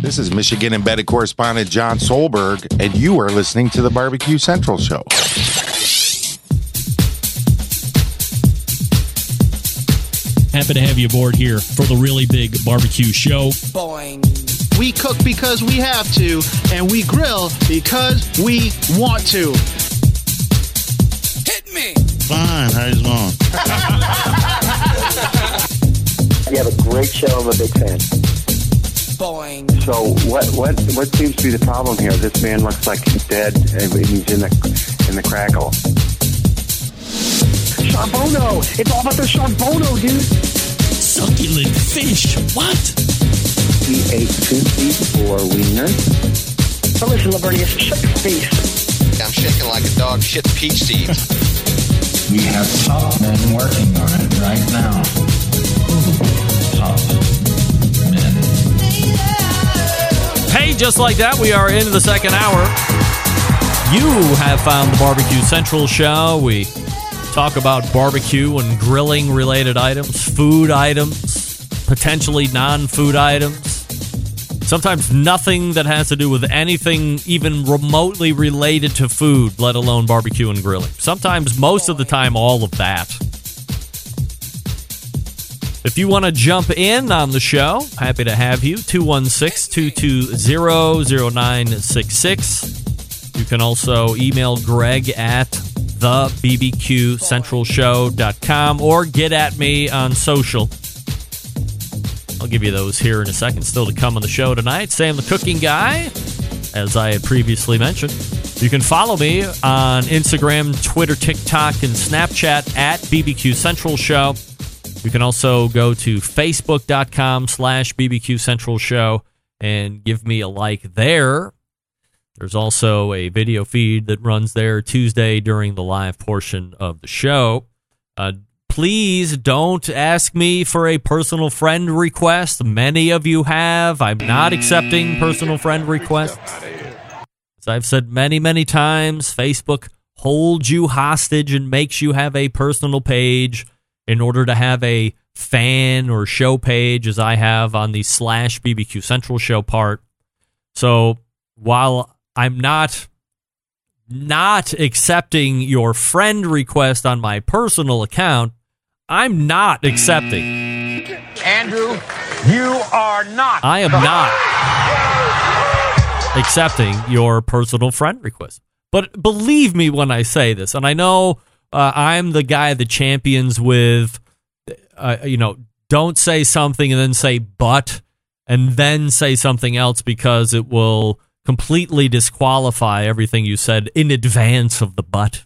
This is Michigan embedded correspondent John Solberg, and you are listening to the Barbecue Central Show. Happy to have you aboard here for the really big barbecue show. Boing. We cook because we have to, and we grill because we want to. Hit me. Fine. How's it going? You have a great show. I'm a big fan. Boing. So what what what seems to be the problem here? This man looks like he's dead and he's in the in the crackle. Charbono. It's all about the Charbono, dude. Succulent fish. What? He ate two feet four wieners. But listen, Lavernius, shut your face. I'm shaking like a dog shit peach seeds. We have top men working on it right now. Ooh, Top Hey, just like that, we are into the second hour. You have found the Barbecue Central show. We talk about barbecue and grilling related items, food items, potentially non food items. Sometimes nothing that has to do with anything even remotely related to food, let alone barbecue and grilling. Sometimes, most of the time, all of that. If you want to jump in on the show, happy to have you. 216 220 0966. You can also email Greg at the bbqcentralshow.com or get at me on social. I'll give you those here in a second. Still to come on the show tonight. Sam the Cooking Guy, as I had previously mentioned. You can follow me on Instagram, Twitter, TikTok, and Snapchat at BBQ Central Show. You can also go to facebook.com slash BBQ Central Show and give me a like there. There's also a video feed that runs there Tuesday during the live portion of the show. Uh, please don't ask me for a personal friend request. Many of you have. I'm not accepting personal friend requests. As I've said many, many times, Facebook holds you hostage and makes you have a personal page in order to have a fan or show page, as I have on the slash BBQ Central show part. So while I'm not not accepting your friend request on my personal account, I'm not accepting. Andrew, you are not. I am not accepting your personal friend request. But believe me when I say this, and I know uh, I'm the guy that champions with, uh, you know, don't say something and then say but, and then say something else because it will completely disqualify everything you said in advance of the but.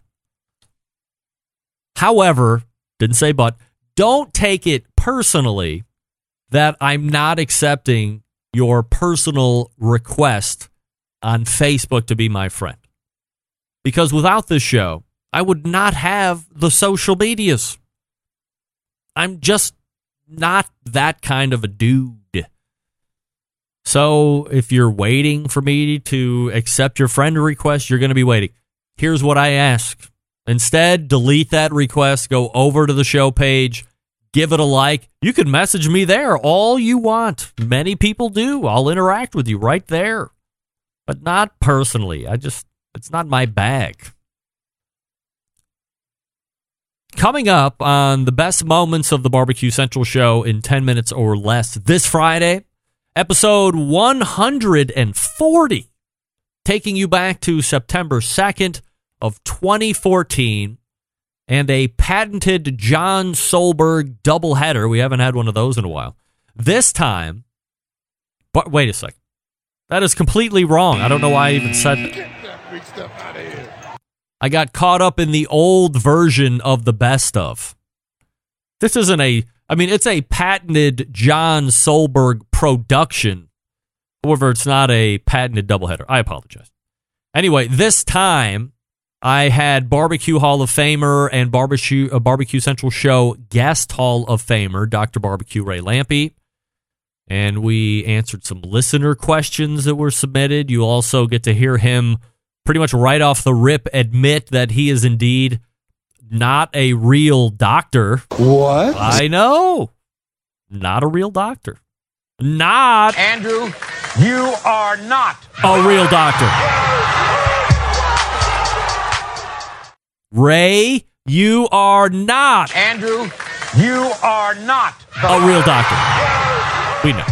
However, didn't say but, don't take it personally that I'm not accepting your personal request on Facebook to be my friend. Because without this show, I would not have the social medias. I'm just not that kind of a dude. So if you're waiting for me to accept your friend request, you're going to be waiting. Here's what I ask. Instead, delete that request, go over to the show page, give it a like. You can message me there all you want. Many people do. I'll interact with you right there. But not personally. I just it's not my bag. Coming up on the best moments of the Barbecue Central show in 10 minutes or less this Friday, episode 140, taking you back to September 2nd of 2014 and a patented John Solberg doubleheader. We haven't had one of those in a while. This time, but wait a second. That is completely wrong. I don't know why I even said that. I got caught up in the old version of the best of. This isn't a, I mean, it's a patented John Solberg production. However, it's not a patented doubleheader. I apologize. Anyway, this time I had Barbecue Hall of Famer and Barbecue, uh, Barbecue Central Show guest Hall of Famer, Dr. Barbecue Ray Lampe. And we answered some listener questions that were submitted. You also get to hear him pretty much right off the rip admit that he is indeed not a real doctor. What? I know. Not a real doctor. Not Andrew, you are not. a real doctor. Ray, you are not Andrew, you are not. a real doctor. We know.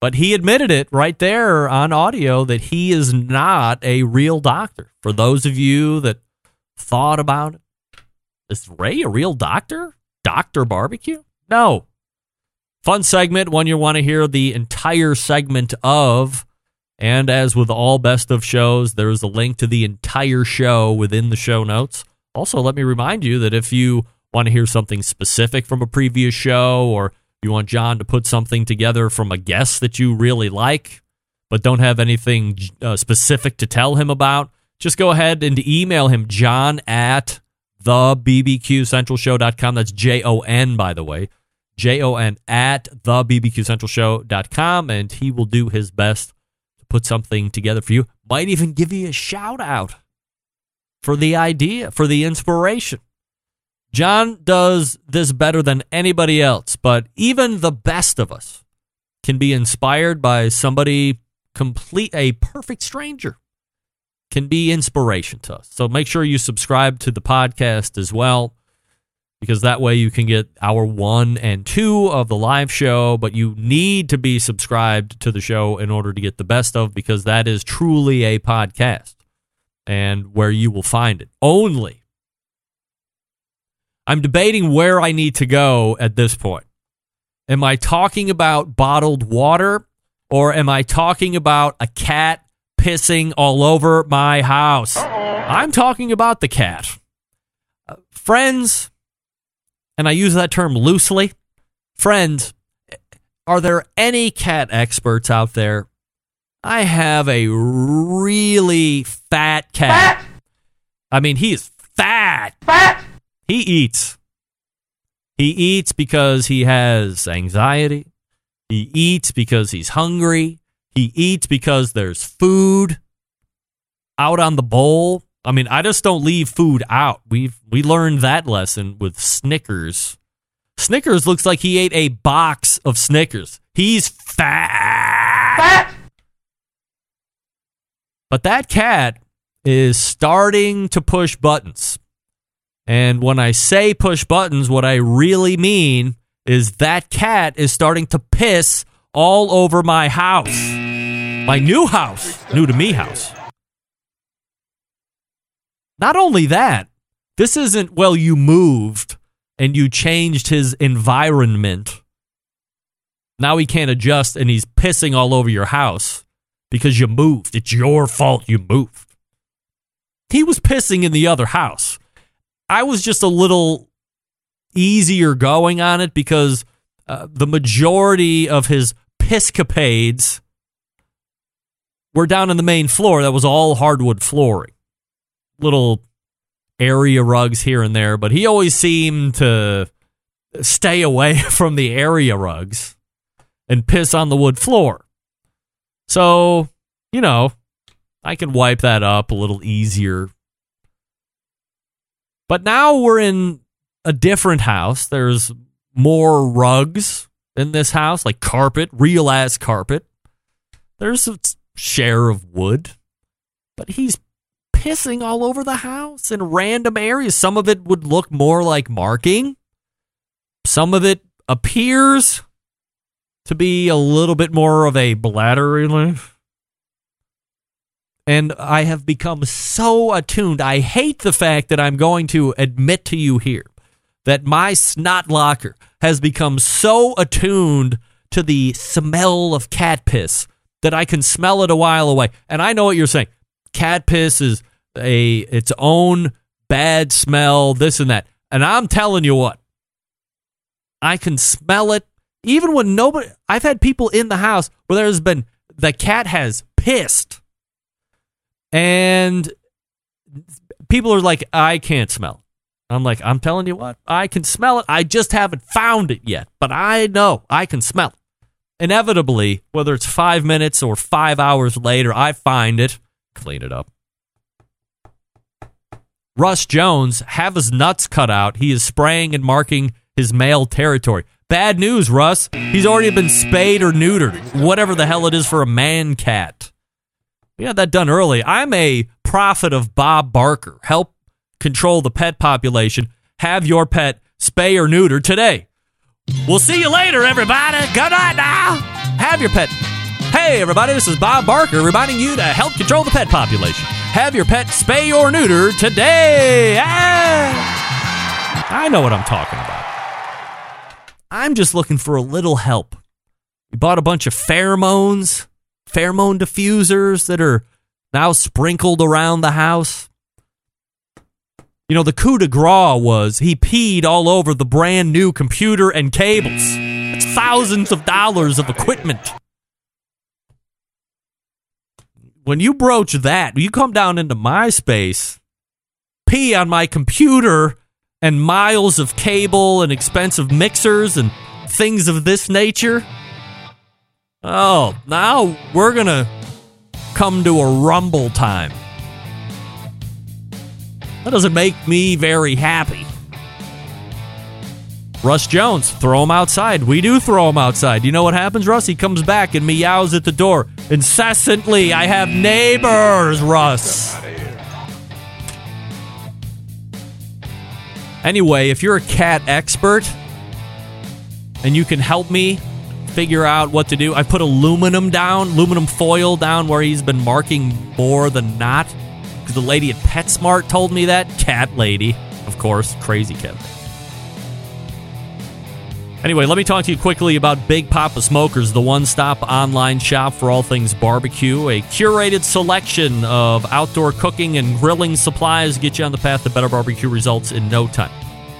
But he admitted it right there on audio that he is not a real doctor. For those of you that thought about it, is Ray a real doctor? Doctor Barbecue? No. Fun segment, one you want to hear the entire segment of. And as with all best of shows, there is a link to the entire show within the show notes. Also, let me remind you that if you want to hear something specific from a previous show or you want John to put something together from a guest that you really like, but don't have anything uh, specific to tell him about, just go ahead and email him, john at the bbqcentralshow.com. That's J O N, by the way. J O N at the bbqcentralshow.com, and he will do his best to put something together for you. Might even give you a shout out for the idea, for the inspiration. John does this better than anybody else, but even the best of us can be inspired by somebody complete a perfect stranger can be inspiration to us. So make sure you subscribe to the podcast as well because that way you can get hour 1 and 2 of the live show, but you need to be subscribed to the show in order to get the best of because that is truly a podcast and where you will find it only I'm debating where I need to go at this point. Am I talking about bottled water or am I talking about a cat pissing all over my house? I'm talking about the cat. Uh, friends, and I use that term loosely, friends, are there any cat experts out there? I have a really fat cat. I mean, he is fat. Fat. He eats. He eats because he has anxiety. He eats because he's hungry. He eats because there's food out on the bowl. I mean, I just don't leave food out. We've we learned that lesson with Snickers. Snickers looks like he ate a box of Snickers. He's fat. Fat. But that cat is starting to push buttons. And when I say push buttons, what I really mean is that cat is starting to piss all over my house. My new house, new to me house. Not only that, this isn't, well, you moved and you changed his environment. Now he can't adjust and he's pissing all over your house because you moved. It's your fault you moved. He was pissing in the other house. I was just a little easier going on it because uh, the majority of his piscapades were down in the main floor. That was all hardwood flooring. Little area rugs here and there, but he always seemed to stay away from the area rugs and piss on the wood floor. So, you know, I can wipe that up a little easier but now we're in a different house. There's more rugs in this house, like carpet, real ass carpet. There's a share of wood, but he's pissing all over the house in random areas. Some of it would look more like marking. Some of it appears to be a little bit more of a bladder relief and I have become so attuned. I hate the fact that I'm going to admit to you here that my snot locker has become so attuned to the smell of cat piss that I can smell it a while away. And I know what you're saying. Cat piss is a its own bad smell, this and that. And I'm telling you what. I can smell it even when nobody I've had people in the house where there's been the cat has pissed and people are like, I can't smell. I'm like, I'm telling you what, I can smell it. I just haven't found it yet, but I know I can smell it. Inevitably, whether it's five minutes or five hours later, I find it, clean it up. Russ Jones, have his nuts cut out. He is spraying and marking his male territory. Bad news, Russ. He's already been spayed or neutered, whatever the hell it is for a man cat. We had that done early. I'm a prophet of Bob Barker. Help control the pet population. Have your pet spay or neuter today. We'll see you later, everybody. Good night now. Have your pet. Hey, everybody, this is Bob Barker reminding you to help control the pet population. Have your pet spay or neuter today. Ah! I know what I'm talking about. I'm just looking for a little help. We bought a bunch of pheromones, pheromone diffusers that are now sprinkled around the house. You know, the coup de grace was he peed all over the brand new computer and cables. It's thousands of dollars of equipment. When you broach that, you come down into my space, pee on my computer and miles of cable and expensive mixers and things of this nature. Oh, now we're going to come to a rumble time. That doesn't make me very happy. Russ Jones, throw him outside. We do throw him outside. You know what happens, Russ? He comes back and meows at the door incessantly. I have neighbors, Russ. Anyway, if you're a cat expert and you can help me figure out what to do, I put aluminum down, aluminum foil down where he's been marking more than not. Because the lady at PetSmart told me that. Cat lady, of course, crazy cat. Anyway, let me talk to you quickly about Big Poppa Smokers, the one stop online shop for all things barbecue. A curated selection of outdoor cooking and grilling supplies get you on the path to better barbecue results in no time.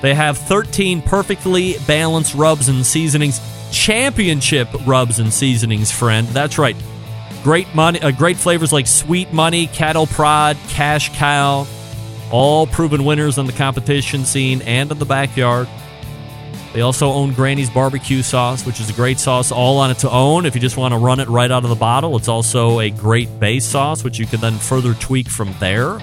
They have 13 perfectly balanced rubs and seasonings, championship rubs and seasonings, friend. That's right. Great money, uh, great flavors like Sweet Money, Cattle Prod, Cash Cow, all proven winners on the competition scene and in the backyard. They also own Granny's barbecue sauce, which is a great sauce all on its own. If you just want to run it right out of the bottle, it's also a great base sauce, which you can then further tweak from there.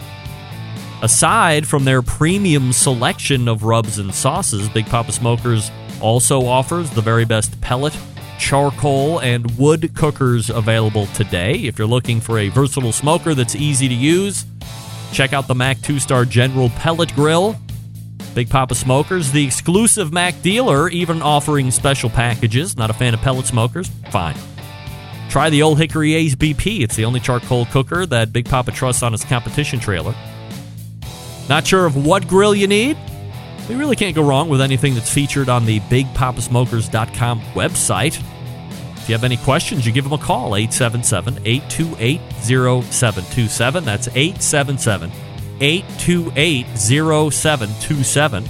Aside from their premium selection of rubs and sauces, Big Poppa Smokers also offers the very best pellet, charcoal, and wood cookers available today. If you're looking for a versatile smoker that's easy to use, check out the MAK 2 Star General Pellet Grill. Big Poppa Smokers, the exclusive MAK dealer, even offering special packages. Not a fan of pellet smokers? Fine. Try the Old Hickory Ace BP. It's the only charcoal cooker that Big Poppa trusts on his competition trailer. Not sure of what grill you need? We really can't go wrong with anything that's featured on the BigPoppaSmokers.com website. If you have any questions, you give them a call 877 828 0727. That's 877 828 0727.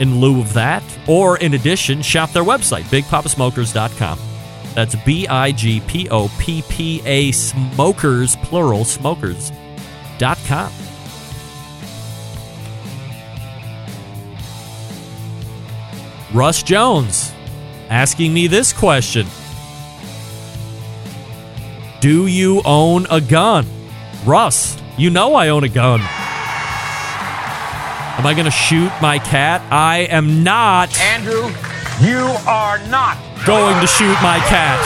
In lieu of that, or in addition, shop their website, bigpoppasmokers.com. That's B I G P O P P A smokers, plural, smokers.com. Russ Jones asking me this question Do you own a gun? Russ, you know I own a gun. Am I going to shoot my cat? I am not Andrew, you are not. going to shoot my cat.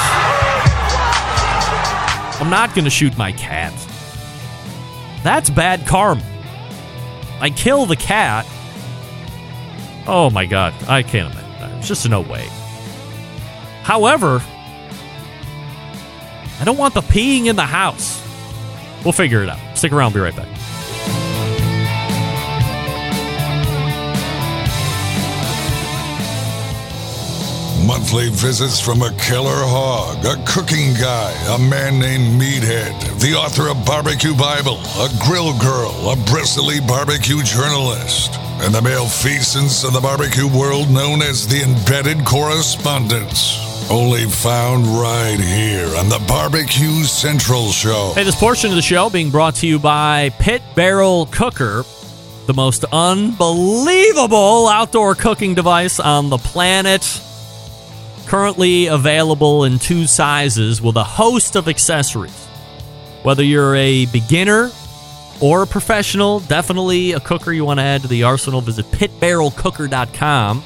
I'm not going to shoot my cat. That's bad karma. I kill the cat. Oh my god, I can't imagine. It's just no way. However, I don't want the peeing in the house. We'll figure it out. Stick around, be right back. Monthly visits from a killer hog, a cooking guy, a man named Meathead, the author of Barbecue Bible, a grill girl, a bristly barbecue journalist, and the malfeasance of the barbecue world known as the embedded correspondence. Only found right here on the Barbecue Central Show. Hey, this portion of the show being brought to you by Pit Barrel Cooker, the most unbelievable outdoor cooking device on the planet. Currently available in two sizes with a host of accessories. Whether you're a beginner or a professional, definitely a cooker you want to add to the arsenal, visit pitbarrelcooker.com.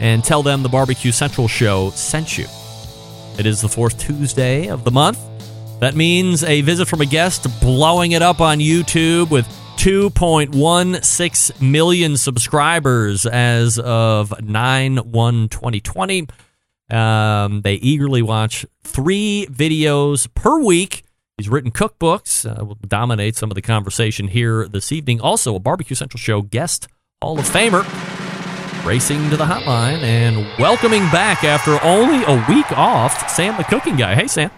and tell them the Barbecue Central show sent you. It is the fourth Tuesday of the month. That means a visit from a guest blowing it up on YouTube with 2.16 million subscribers as of 9 1 2020. Um, they eagerly watch three videos per week. He's written cookbooks. Uh, will dominate some of the conversation here this evening. Also, a Barbecue Central Show guest Hall of Famer racing to the hotline and welcoming back after only a week off, Sam the Cooking Guy. Hey, Sam.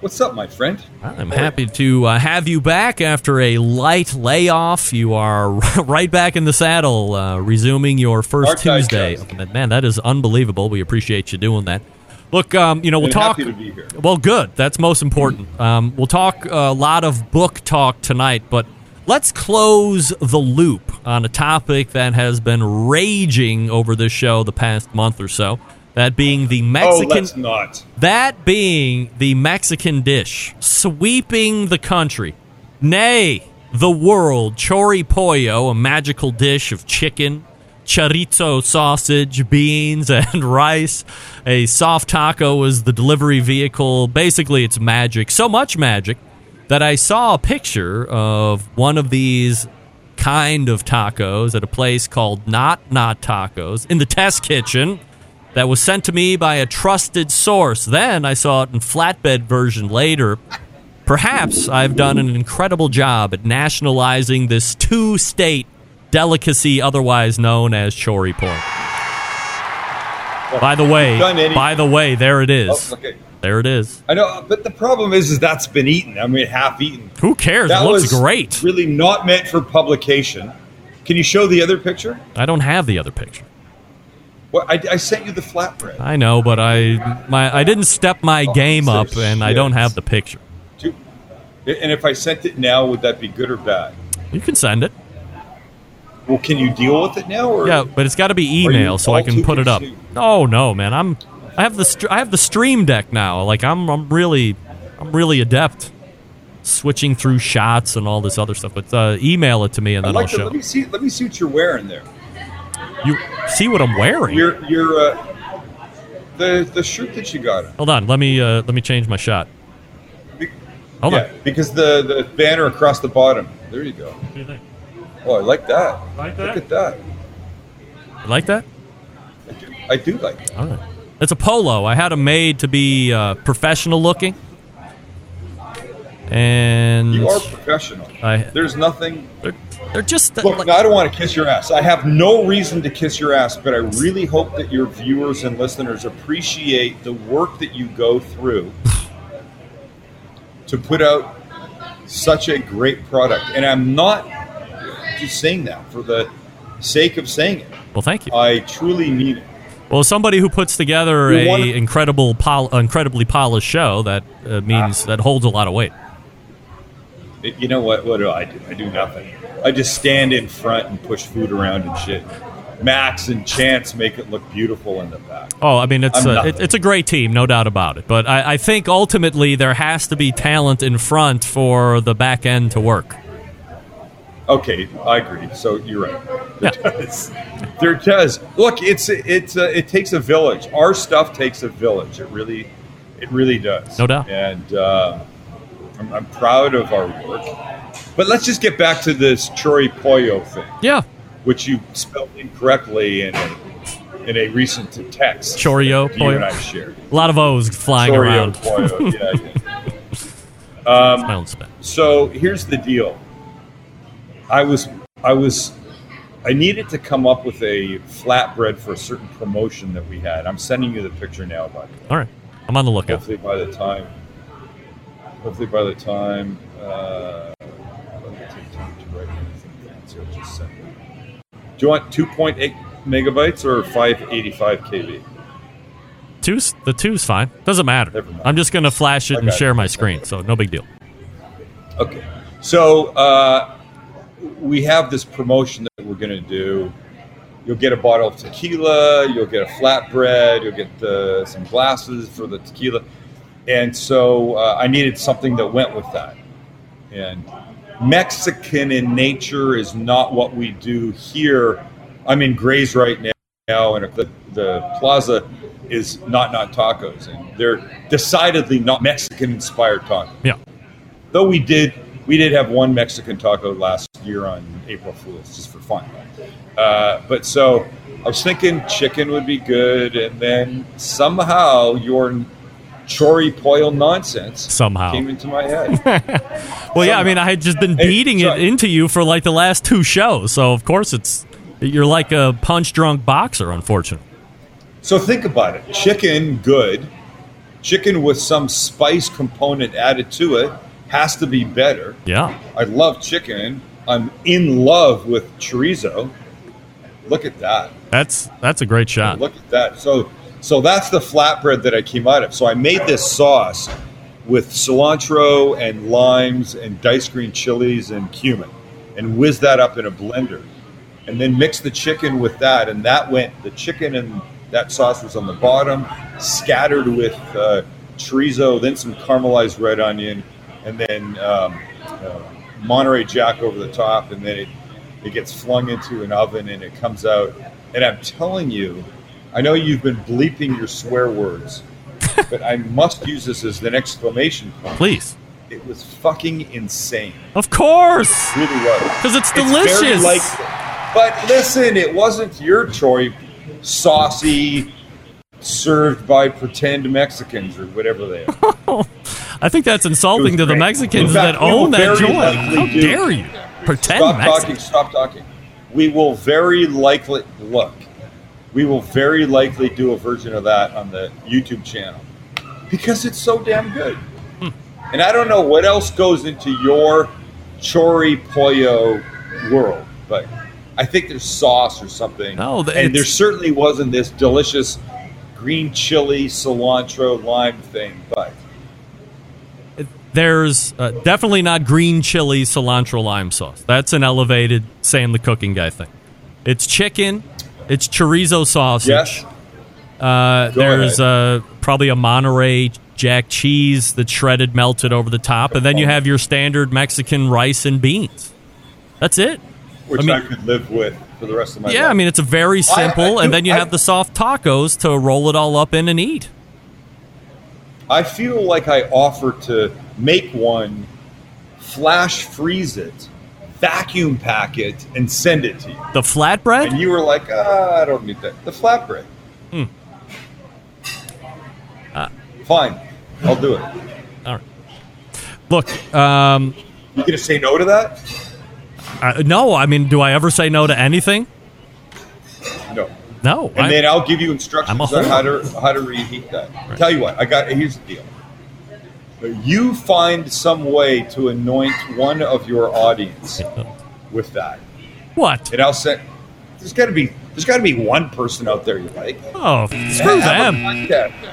What's up, my friend? I'm happy to uh, have you back after a light layoff. You are right back in the saddle, uh, resuming your first Tuesday. Man, that is unbelievable. We appreciate you doing that. Look, um, you know, we'll talk. happy to be here. Well, good. That's most important. Um, we'll talk a lot of book talk tonight, but let's close the loop on a topic that has been raging over this show the past month or so. That being the Mexican. Oh, Mexican. let's not. That being the Mexican dish sweeping the country, nay, the world, chori pollo, a magical dish of chicken, chorizo sausage, beans, and rice. A soft taco is the delivery vehicle. Basically, it's magic. So much magic that I saw a picture of one of these kind of tacos at a place called Not Not Tacos in the test kitchen that was sent to me by a trusted source. Then I saw it in flatbed version later. Perhaps I've done an incredible job at nationalizing this two state delicacy otherwise known as chori pork. By the way, by the way, there it is. Oh, okay. There it is. I know, but the problem is, is that's been eaten. I mean, half eaten. Who cares? That it looks was great. Really not meant for publication. Can you show the other picture? I don't have the other picture. Well, I, I sent you the flatbread. I know, but I my I didn't step my Oh, game up, so and I don't have the picture. And if I sent it now, would that be good or bad? You can send it. Well, can you deal with it now? Or Yeah, but it's got to be email so I can put it up. Oh no, man, I'm I have the I have the stream deck now. Like I'm I'm really I'm really adept switching through shots and all this other stuff. But uh, email it to me and I then like I'll show. let me see. Let me see what you're wearing there. You see what I'm wearing? Your your uh, the the shirt that you got. Hold on, let me uh, let me change my shot. Be- Hold yeah, on. because the the banner across the bottom. There you go. What do you think? Oh, I like that. Like that? Look that? at that. You like that? I do, I do like it. All right. It's a polo. I had them made to be uh, professional looking. And You are professional. I- There's nothing. they're, they're just Look, like- I don't want to kiss your ass. I have no reason to kiss your ass, but I really hope that your viewers and listeners appreciate the work that you go through to put out such a great product. And I'm not just saying that for the sake of saying it. well, thank you. I truly mean it. Well, somebody who puts together You a wanna- incredible, pol- incredibly polished show that uh, means that holds a lot of weight. You know what? What do I do? I do nothing. I just stand in front and push food around and shit. Max and Chance make it look beautiful in the back. Oh, I mean, it's I'm a, it, it's a great team, no doubt about it. But I, I think ultimately there has to be talent in front for the back end to work. Okay, I agree. So you're right. Yeah. There does. There does. Look, it's it's uh, it takes a village. Our stuff takes a village. It really, it really does. No doubt. And uh, I'm, I'm proud of our work. But let's just get back to this chori pollo thing, Yeah, which you spelled incorrectly in a, in a recent text. Chorio that you and pollo. I shared. a lot of O's flying Choreo around. pollo. Yeah, yeah. My own spin. So here's the deal. I was I was I needed to come up with a flatbread for a certain promotion that we had. I'm sending you the picture now, but All right, I'm on the lookout. hopefully by the time hopefully by the time uh, let me take time to write anything fancy. I'll just send it. Do you want 2.8 megabytes or 585 KB? Two's the two's fine. Doesn't matter. I'm just gonna flash it and share my screen, so no big deal. Okay. So uh, we have this promotion that we're going to do. You'll get a bottle of tequila. You'll get a flatbread. You'll get uh, some glasses for the tequila. And so uh, I needed something that went with that. And Mexican in nature is not what we do here. I'm in Graze right now. now, and the, the plaza is not not tacos, and they're decidedly not Mexican inspired tacos. Yeah. Though we did we did have one Mexican taco last year on April Fools just for fun. Uh, but so I was thinking chicken would be good, and then somehow your chori pollo nonsense Somehow. came into my head. Well, yeah, I mean, I had just been beating it into you for like the last two shows, so of course it's you're like a punch drunk boxer, unfortunately. So think about it. Chicken, good. Chicken with some spice component added to it has to be better. Yeah. I love chicken. I'm in love with chorizo. Look at that. That's that's a great shot. Look at that. So so that's the flatbread that I came out of. So I made this sauce with cilantro and limes and diced green chilies and cumin and whizzed that up in a blender. And then mixed the chicken with that and that went the chicken and that sauce was on the bottom, scattered with uh, chorizo, then some caramelized red onion, and then um, uh, Monterey Jack over the top, and then it it gets flung into an oven and it comes out. And I'm telling you, I know you've been bleeping your swear words, but I must use this as an exclamation point. Please. It was fucking insane. Of course. It really was. 'Cause it's delicious. like- but listen, it wasn't your choice. saucy served by pretend Mexicans or whatever they are. I think that's insulting to the great. Mexicans fact, that own that joint. How do- dare you? Pretend stop Mexican. talking. Stop talking. We will very likely look. We will very likely do a version of that on the YouTube channel because it's so damn good. Hmm. And I don't know what else goes into your chori pollo world, but I think there's sauce or something. No, and there certainly wasn't this delicious green chili cilantro lime thing, but There's uh, definitely not green chili cilantro lime sauce. That's an elevated Sam the Cooking Guy thing. It's chicken, it's chorizo sausage. yes, Uh, there's uh, probably a Monterey Jack cheese that's shredded, melted over the top, and then you have your standard Mexican rice and beans. That's it. which I mean- I could live with for the rest of my life. Yeah, I mean it's a very simple, I and do- then you I- have the soft tacos to roll it all up in and eat. I feel like I offered to make one, flash freeze it, vacuum pack it, and send it to you. The flatbread. And you were like, ah, I don't need that. The flatbread. Hmm. Uh, Fine, I'll do it. all right. Look, um, You gonna say no to that? uh, no, I mean, do I ever say no to anything? No. No. And I- then I'll give you instructions on how to how to reheat that. Tell you what, I got here's the deal. You find some way to anoint one of your audience with that. What? And I'll say there's gotta be there's gotta be one person out there you like. Oh, screw them.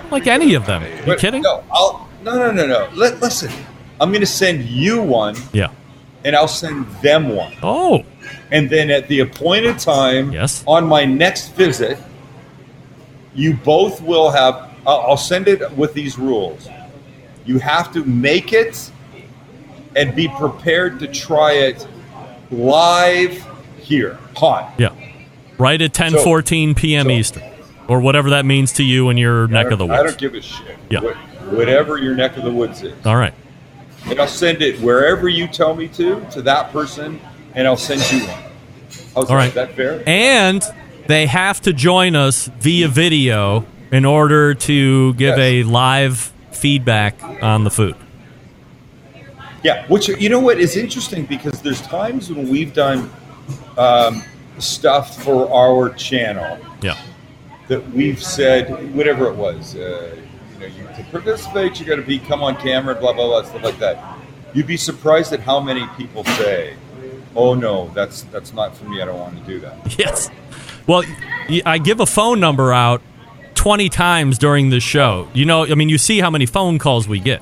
Like any of them. Are you kidding? No, I'll no no no no. Let, listen, I'm gonna send you one Yeah. and I'll send them one. Oh, And then at the appointed time, Yes. on my next visit, you both will have. I'll I'll send it with these rules. You have to make it and be prepared to try it live here, hot. yeah. Right at 10:14 p.m. so- Eastern, or whatever that means to you in your I neck of the woods. I don't give a shit. Yeah. What- whatever your neck of the woods is. All right. And I'll send it wherever you tell me to, to that person, and I'll send you one. How's All right. Is that fair? And they have to join us via video in order to give Yes. a live feedback on the food. Yeah, which you know what is interesting because there's times when we've done um, stuff for our channel Yeah. that we've said whatever it was. Uh, you know, you to participate, you got to be come on camera, blah blah blah, stuff like that. You'd be surprised at how many people say, "Oh no, that's that's not for me. I don't want to do that." Yes. Well, I give a phone number out 20 times during the show. You know, I mean, you see how many phone calls we get.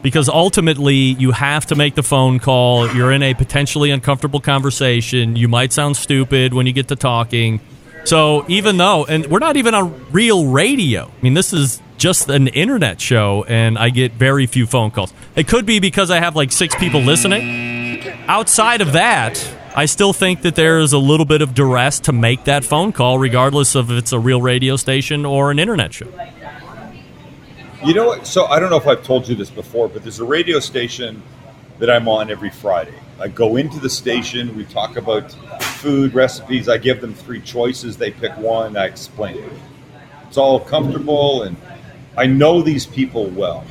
Because ultimately, you have to make the phone call. You're in a potentially uncomfortable conversation. You might sound stupid when you get to talking. So, even though, and we're not even on real radio, I mean, this is just an internet show, and I get very few phone calls. It could be because I have like six people listening. Outside of that, I still think that there is a little bit of duress to make that phone call, regardless of if it's a real radio station or an internet show. You know what? So I don't know if I've told you this before, but there's a radio station that I'm on every Friday. I go into the station, we talk about food recipes. I give them three choices. They pick one. I explain it. It's all comfortable, and I know these people well.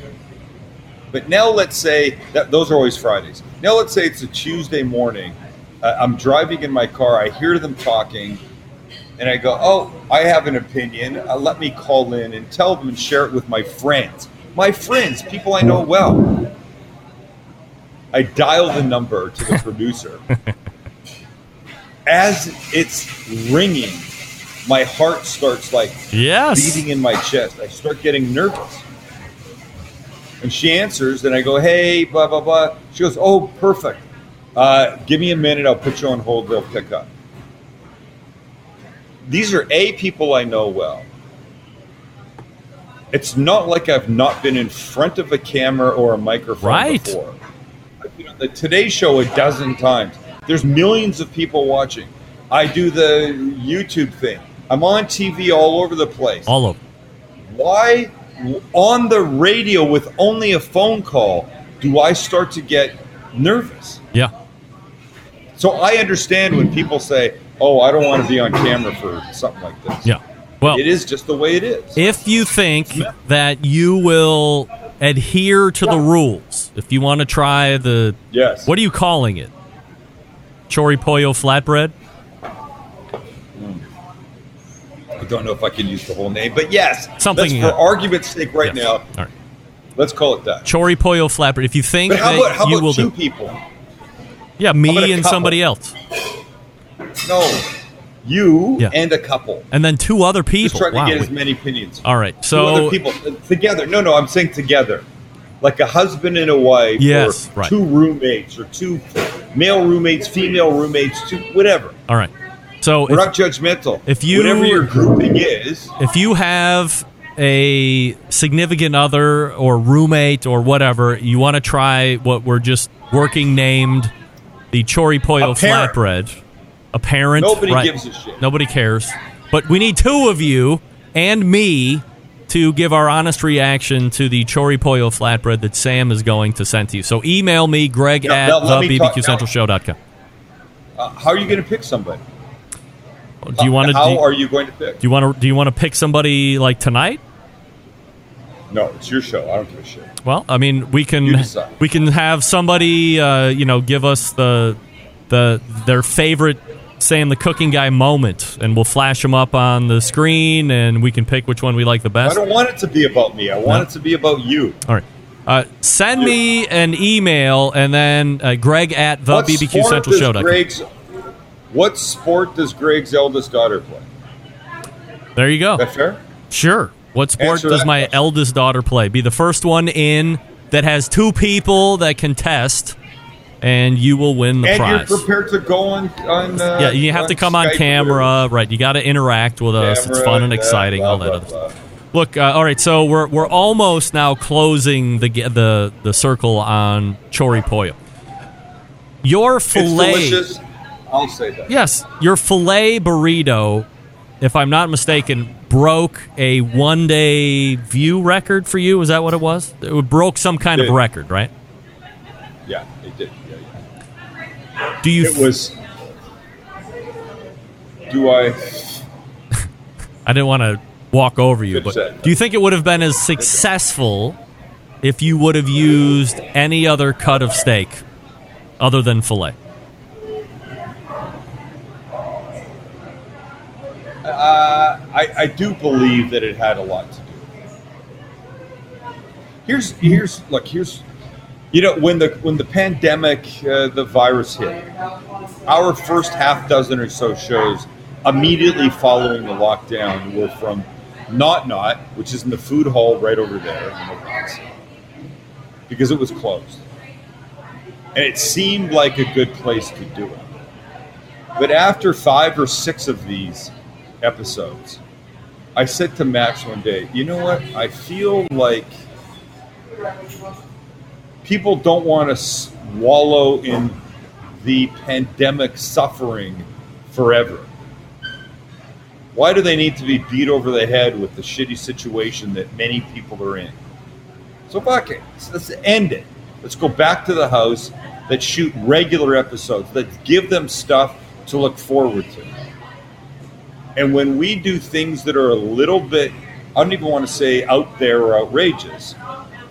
But now let's say that those are always Fridays. Now let's say it's a Tuesday morning. Uh, I'm driving in my car. I hear them talking, and I go, "Oh, I have an opinion. Uh, let me call in and tell them and share it with my friends. My friends, people I know well." I dial the number to the producer. As it's ringing, my heart starts like Yes. beating in my chest. I start getting nervous. And she answers, and I go, hey, blah, blah, blah. She goes, oh, perfect. Uh, give me a minute. I'll put you on hold. They'll pick up. These are A, people I know well. It's not like I've not been in front of a camera or a microphone Right. before. I've been on the Today Show a dozen times. There's millions of people watching. I do the YouTube thing. I'm on TV all over the place All of why on the radio with only a phone call do I start to get nervous? Yeah. So I understand when people say, "Oh, I don't want to be on camera for something like this." Yeah. Well, it is just the way it is. if you think that you will adhere to the rules, if you want to try the yes, what are you calling it? Chori pollo flatbread? I don't know if I can use the whole name, but yes, Something, for argument's sake, right Yes. now, All right. let's call it that. Chori pollo Flapper. If you think But how that about how you will two do, people? yeah, me and somebody else, No, you Yeah. and a couple. and then two other Just people. trying to get as many opinions. All right. two other So people uh, together. No, no, I'm saying together, like a husband and a wife, Yes, or right. two roommates, or two male roommates, female roommates, two whatever. all right. So We're if, not judgmental. if you- whatever your grouping is, if you have a significant other or roommate or whatever, you want to try what we're just working named the Chori Pollo flatbread. A parent. Nobody right. gives a shit. Nobody cares. But we need two of you and me to give our honest reaction to the Chori Pollo flatbread that Sam is going to send to you. So email me, greg Now- at me talk- thebbqcentralshow.com. uh, how are you going to pick somebody? Do you want to? How Do are you going to pick? do you want to? Do you want to pick somebody like tonight? no, it's your show. I don't give a shit. Well, I mean, we can we can have somebody, uh, you know, give us the the their favorite Sam the cooking guy moment, and we'll flash them up on the screen, and we can pick which one we like the best. I don't want it to be about me. I want No. it to be about you. All right. Uh, send me an email and then uh, Greg at What sport does thebbqcentralshow.com. Greg's What sport does Greg's eldest daughter play? There you go. Is that fair? Sure. What sport Answer does my question. eldest daughter play? Be the first one in that has two people that contest, and you will win the and prize. you're prepared to go on on. Uh, yeah, you have to come on Skype or camera, right? You got to interact with us. it's fun and uh, exciting, blah, all that blah, other blah. stuff. Look, uh, all right. So we're we're almost now closing the the the circle on chori pollo. Your fillet. I'll say that. yes, your fillet burrito, if I'm not mistaken, broke a one day view record for you. Is that what it was? It broke some kind of record, right? Yeah, it did. Yeah, yeah. Do you? It was. Do I? I didn't want to walk over you, but do you think it would have been as successful if you would have used any other cut of steak other than filet? Uh, I, I do believe that it had a lot to do. Here's here's look here's, you know when the when the pandemic uh, the virus hit, our first half dozen or so shows immediately following the lockdown were from Not Not, which is in the food hall right over there, the because it was closed, and it seemed like a good place to do it. But after five or six of these episodes, I said to Max one day, you know what? I feel like people don't want to wallow in the pandemic suffering forever? Why do they need to be beat over the head with the shitty situation that many people are in? So fuck it. Let's end it. Let's go back to the house. Let's shoot regular episodes. Let's give them stuff to look forward to. And when we do things that are a little bit, I don't even want to say out there or outrageous,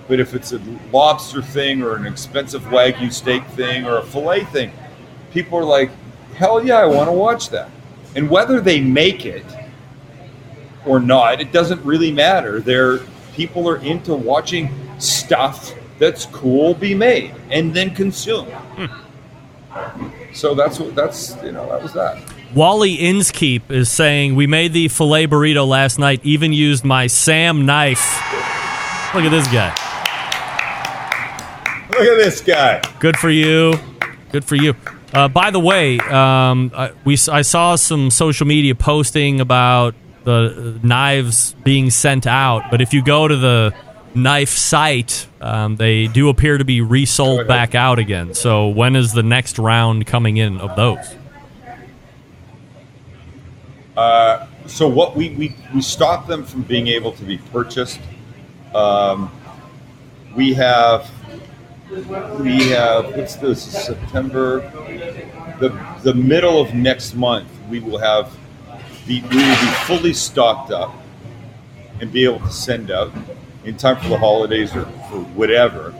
but if it's a lobster thing or an expensive wagyu steak thing or a filet thing, people are like, hell yeah, I want to watch that. And whether they make it or not, it doesn't really matter. They're people are into watching stuff that's cool be made and then consumed. Hmm. So that's what that's you know that was that. Wally Inskeep is saying we made the filet burrito last night. Even used my Sam knife. Look at this guy. Look at this guy. Good for you. Good for you. Uh, by the way, um, I, we I saw some social media posting about the knives being sent out, but if you go to the knife site, um, they do appear to be resold back out again. So when is the next round coming in of those? Uh, so what we, we we stopped them from being able to be purchased. Um, we have we have what's this September the the middle of next month we will have the we will be fully stocked up and be able to send out in time for the holidays or for whatever.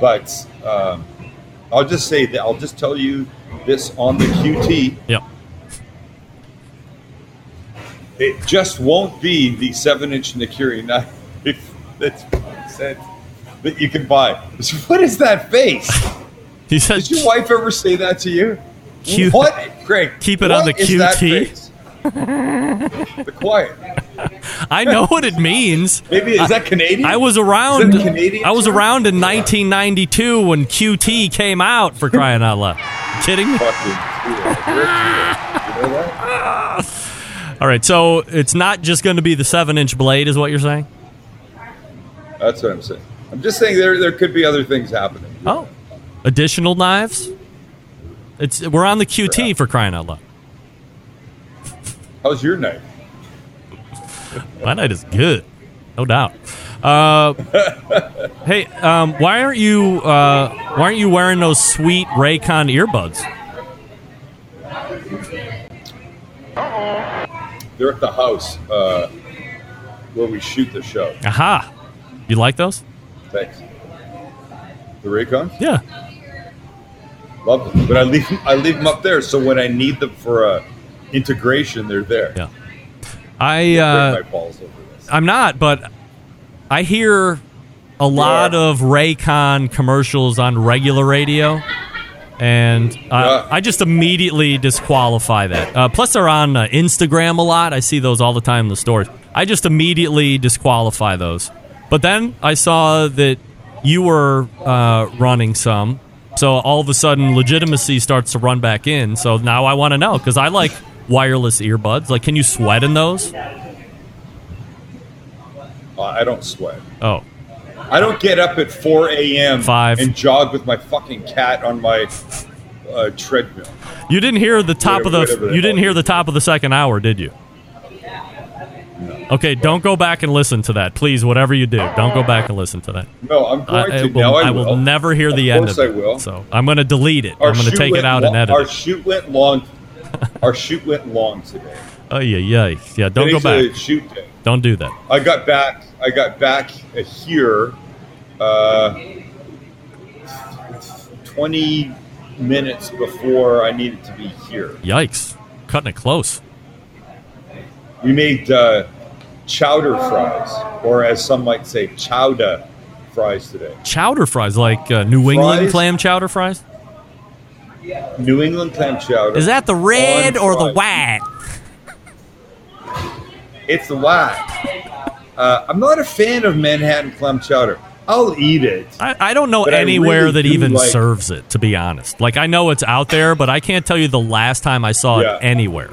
But um, I'll just say that I'll just tell you this on the QT. Yep. It just won't be the seven inch Nakiri knife that's said that you can buy. What is that face? He said, Did your wife ever say that to you? Q- what, Greg? Keep it on the QT. the quiet. I know what it means. Maybe is that Canadian? I was around. Is that a Canadian I was term? around in 1992 when QT came out. For crying out loud! kidding me? Fucking you know that? All right, so it's not just going to be the seven-inch blade, is what you're saying? That's what I'm saying. I'm just saying there there could be other things happening. Oh, additional knives. It's we're on the QT for crying out loud. How's your night? My night is good, no doubt. Uh, hey, um, why aren't you uh, why aren't you wearing those sweet Raycon earbuds? They're at the house uh, where we shoot the show. Aha! You like those? Thanks. The Raycons? Yeah. Love them, but I leave I leave them up there so when I need them for uh, integration, they're there. Yeah. I Break uh, my balls over this. I'm not, but I hear a lot of Raycon commercials on regular radio, and uh, I just immediately disqualify that. Uh, plus, they're on uh, Instagram a lot. I see those all the time in the stores. I just immediately disqualify those. But then I saw that you were uh, running some, so all of a sudden legitimacy starts to run back in. So now I want to know because I like wireless earbuds. Like, can you sweat in those? Uh, I don't sweat. Oh, I don't get up at 4 a.m. Five. and jog with my fucking cat on my uh, treadmill. You didn't hear the top Whatever- of the the you didn't hear the top of the second hour, did you? Okay, don't go back and listen to that, please. Whatever you do, don't go back and listen to that. No, I'm going I, to. will, now I, I will never hear the Of end course of it. I will. So I'm going to delete it. Our I'm going to take it out lo- and edit Our it. shoot went long. our shoot went long today. Oh yeah, yeah, yeah. Don't go Today's back. a shoot day. Don't do that. I got back. I got back here. Uh, Twenty minutes before I needed to be here. Yikes, cutting it close. We made uh, chowder fries, or as some might say, chowder fries today. Chowder fries, like uh, New England Fries? clam chowder fries. New England clam chowder. Is that the red or the white? It's the white. Uh, I'm not a fan of Manhattan clam chowder. I'll eat it. I, I don't know anywhere really that even like- serves it. To be honest, like I know it's out there, but I can't tell you the last time I saw Yeah. it anywhere.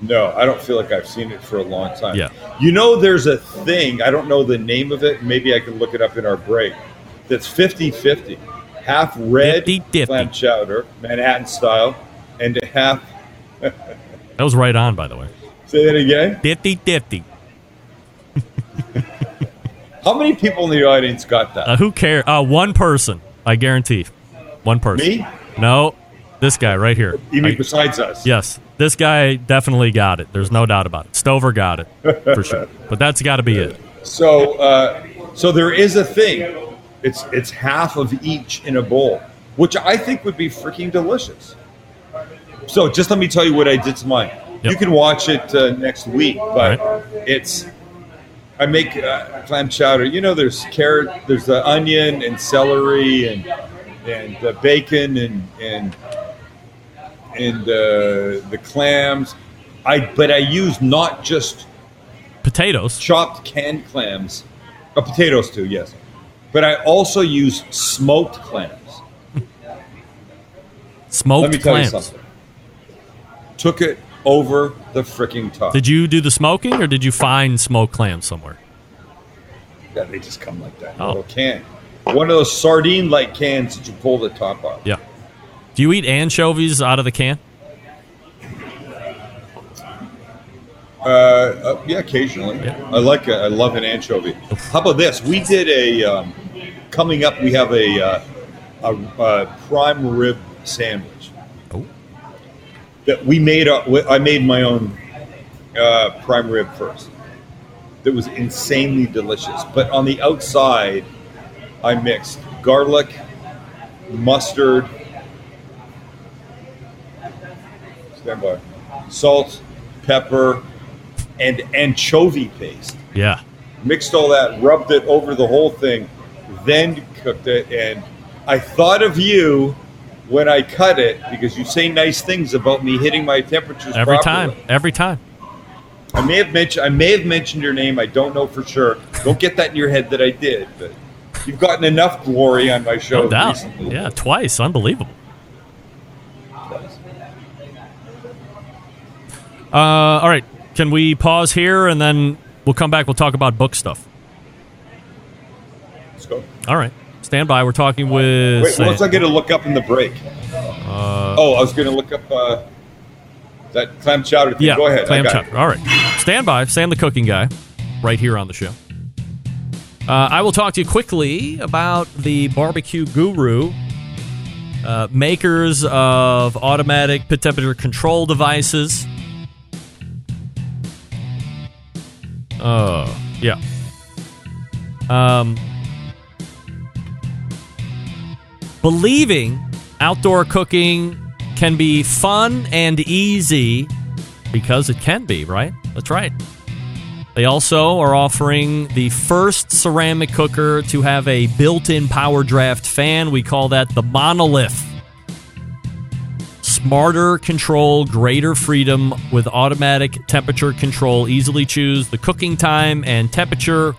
No, I don't feel like I've seen it for a long time. Yeah. You know, there's a thing, I don't know the name of it. Maybe I can look it up in our break. That's 50 50. half red dippy. clam chowder, Manhattan style, and a half. That was right on, by the way. Say that again. Difty difty. How many people in the audience got that? Uh, who cares? Uh, one person, I guarantee. One person. Me? No, this guy right here. You mean I- besides us? yes, this guy definitely got it. There's no doubt about it. Stover got it for sure. But that's got to be it. So, uh, so there is a thing. It's it's half of each in a bowl, which I think would be freaking delicious. So, just let me tell you what I did to mine. Yep. You can watch it uh, next week, but Right. it's I make uh, clam chowder. You know, there's carrot, there's the onion and celery and and uh, bacon and and and uh, the clams. I but I use not just Potatoes. chopped canned clams, uh, potatoes too, yes. But I also use smoked clams. Smoked Let me tell clams. you something. Took it over the freaking top. Did you do the smoking or did you find smoked clams somewhere? Yeah, they just come like that. Oh. Little can. One of those sardine-like cans that you pull the top off. Yeah. Do you eat anchovies out of the can? Uh, uh, yeah, occasionally. Yeah. I like. A, I love an anchovy. How about this? We did a. Um, coming up, we have a, uh, a, a prime rib sandwich. That we made. A, I made my own uh, prime rib first. That was insanely delicious. But on the outside, I mixed garlic, mustard, stand by, salt, pepper, and anchovy paste. Yeah. Mixed all that, rubbed it over the whole thing, then cooked it. And I thought of you when I cut it because you say nice things about me hitting my temperatures Every properly. time. Every time. I may have mentioned I may have mentioned your name. I don't know for sure. Don't get that in your head that I did, but you've gotten enough glory on my show No doubt. recently. Yeah, twice. Unbelievable. Uh, all right. Can we pause here and then we'll come back? We'll talk about book stuff. Let's go. All right. Stand by. We're talking with. Wait, what was I going to look up in the break? Uh, Oh, I was going to look up uh, that clam chowder thing. yeah, Go ahead. Clam chowder. it. All right. Stand by. Sam the cooking guy, right here on the show. Uh, I will talk to you quickly about the barbecue guru, uh, makers of automatic pit temperature control devices. Uh, yeah. Um, believing outdoor cooking can be fun and easy because it can be, right? That's right. They also are offering the first ceramic cooker to have a built in power draft fan. We call that the monolith. Smarter control, greater freedom with automatic temperature control. Easily choose the cooking time and temperature.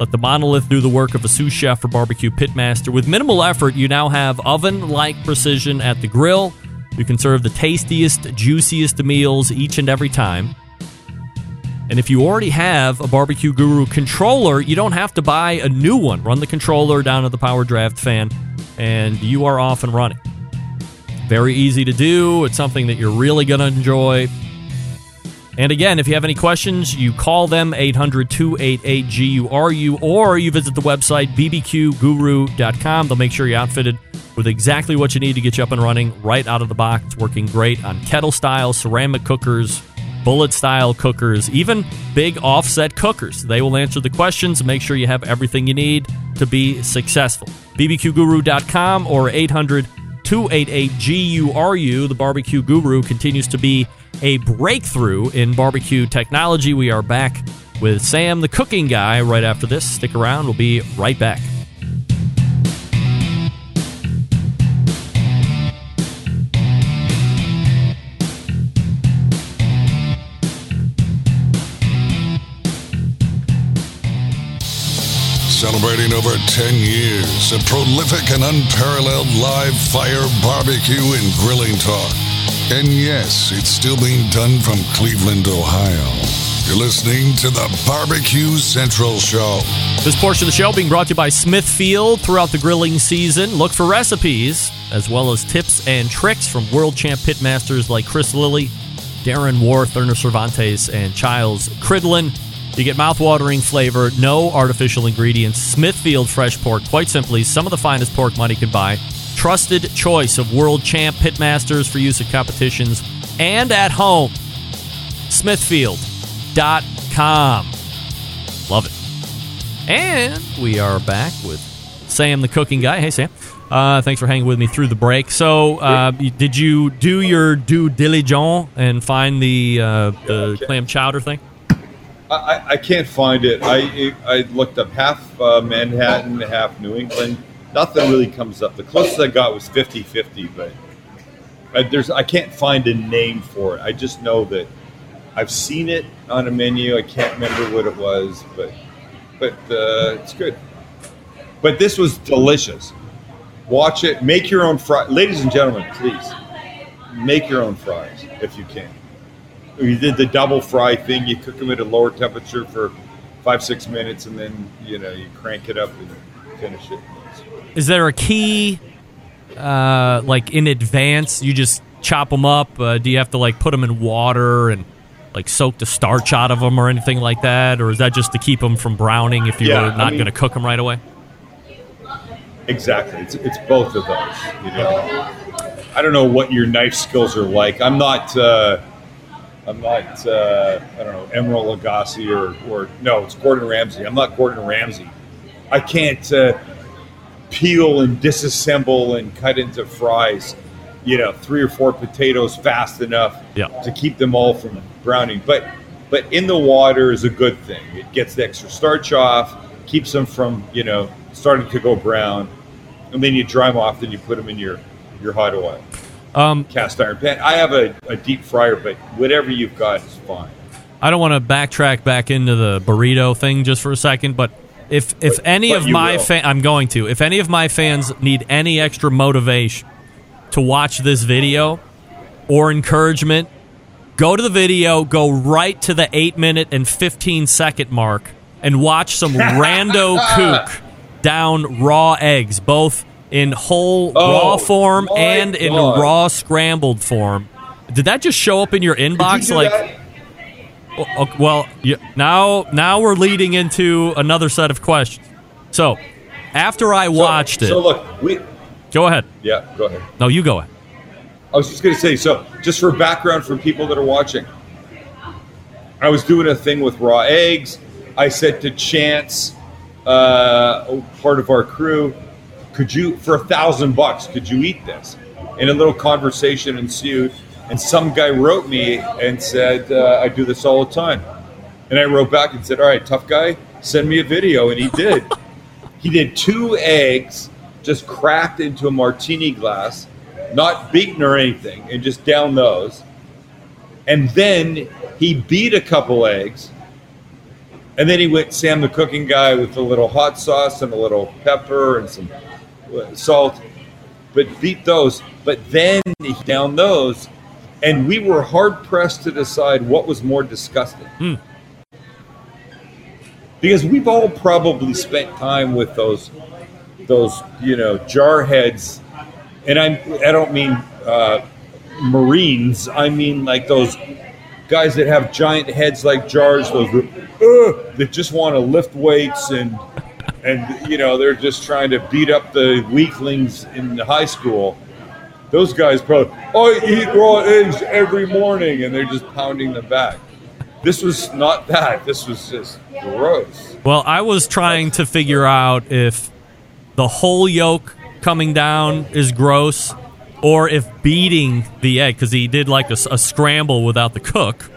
Let the monolith do the work of a sous chef or barbecue pitmaster. With minimal effort, you now have oven like precision at the grill. You can serve the tastiest, juiciest meals each and every time. And if you already have a Barbecue Guru controller, you don't have to buy a new one. Run the controller down to the Power Draft fan, and you are off and running. Very easy to do. It's something that you're really going to enjoy. And again, if you have any questions, you call them 800 288 GURU or you visit the website bbqguru.com. They'll make sure you're outfitted with exactly what you need to get you up and running right out of the box. Working great on kettle style, ceramic cookers, bullet style cookers, even big offset cookers. They will answer the questions and make sure you have everything you need to be successful. bbqguru.com or 800 288 GURU. The Barbecue Guru continues to be a breakthrough in barbecue technology. We are back with Sam, the cooking guy, right after this. Stick around, we'll be right back. Celebrating over 10 years of prolific and unparalleled live fire barbecue and grilling talk. And yes, it's still being done from Cleveland, Ohio. You're listening to the Barbecue Central Show. This portion of the show being brought to you by Smithfield throughout the grilling season. Look for recipes as well as tips and tricks from world champ pitmasters like Chris Lilly, Darren Warth, Erner Cervantes, and Childs Cridlin. You get mouth-watering flavor, no artificial ingredients. Smithfield fresh pork, quite simply, some of the finest pork money can buy. Trusted choice of world champ pitmasters for use at competitions and at home. Smithfield.com. Love it. And we are back with Sam, the cooking guy. Hey, Sam. Uh, thanks for hanging with me through the break. So, uh, did you do your due diligence and find the uh, the clam chowder thing? I, I can't find it. I I looked up half uh, Manhattan, half New England. Nothing really comes up. The closest I got was 50-50, but I, there's I can't find a name for it. I just know that I've seen it on a menu. I can't remember what it was, but but uh, it's good. But this was delicious. Watch it. Make your own fries, ladies and gentlemen. Please make your own fries if you can. You did the double fry thing. You cook them at a lower temperature for five six minutes, and then you know you crank it up and finish it. Is there a key, uh, like in advance? You just chop them up. Uh, do you have to like put them in water and like soak the starch out of them or anything like that, or is that just to keep them from browning if you're Yeah, I not mean- going to cook them right away? Exactly. It's, it's both of those. You know, I don't know what your knife skills are like. I'm not. Uh, I'm not. Uh, I don't know Emeril Lagasse or or no, it's Gordon Ramsay. I'm not Gordon Ramsay. I can't uh, peel and disassemble and cut into fries. You know, three or four potatoes fast enough Yeah. to keep them all from browning. But but in the water is a good thing. It gets the extra starch off, keeps them from you know starting to go brown, and then you dry them off. Then you put them in your your hot oil Um, cast iron pan. I have a, a deep fryer, but whatever you've got is fine. I don't want to backtrack back into the burrito thing just for a second, but if if But- any but of my fa- I'm going to if any of my fans need any extra motivation to watch this video or encouragement, go to the video, go right to the eight minute and fifteen second mark, and watch some rando kook down raw eggs, both in whole Oh, raw form and in raw scrambled form. Did that just show up in your inbox? do like, that? well, okay, well, you, now now we're leading into another set of questions. So, after I watched so, it, So look, we go ahead. yeah, go ahead. No, you go ahead. I was just going to say, so just for background for people that are watching, I was doing a thing with raw eggs. I said to Chance, uh, part of our crew, could you, for a thousand bucks, could you eat this? And a little conversation ensued, and some guy wrote me and said, uh, I do this all the time. And I wrote back and said, All right, tough guy, send me a video. And he did. he did two eggs just cracked into a martini glass, not beaten or anything, and just down those. And then he beat a couple eggs. And then he went Sam the cooking guy with a little hot sauce and a little pepper and some salt, but beat those. But then he down those, and we were hard pressed to decide what was more disgusting. Because we've all probably spent time with those, those you know jar heads, and I'm I don't mean uh, Marines. I mean like those guys that have giant heads like jars. Those uh, that just want to lift weights and and you know they're just trying to beat up the weaklings in the high school. Those guys probably oh, I eat raw eggs every morning, and they're just pounding them back. This was not that. This was just gross. Well, I was trying to figure out if the whole yolk coming down is gross, or if beating the egg because he did like a scramble without the cook,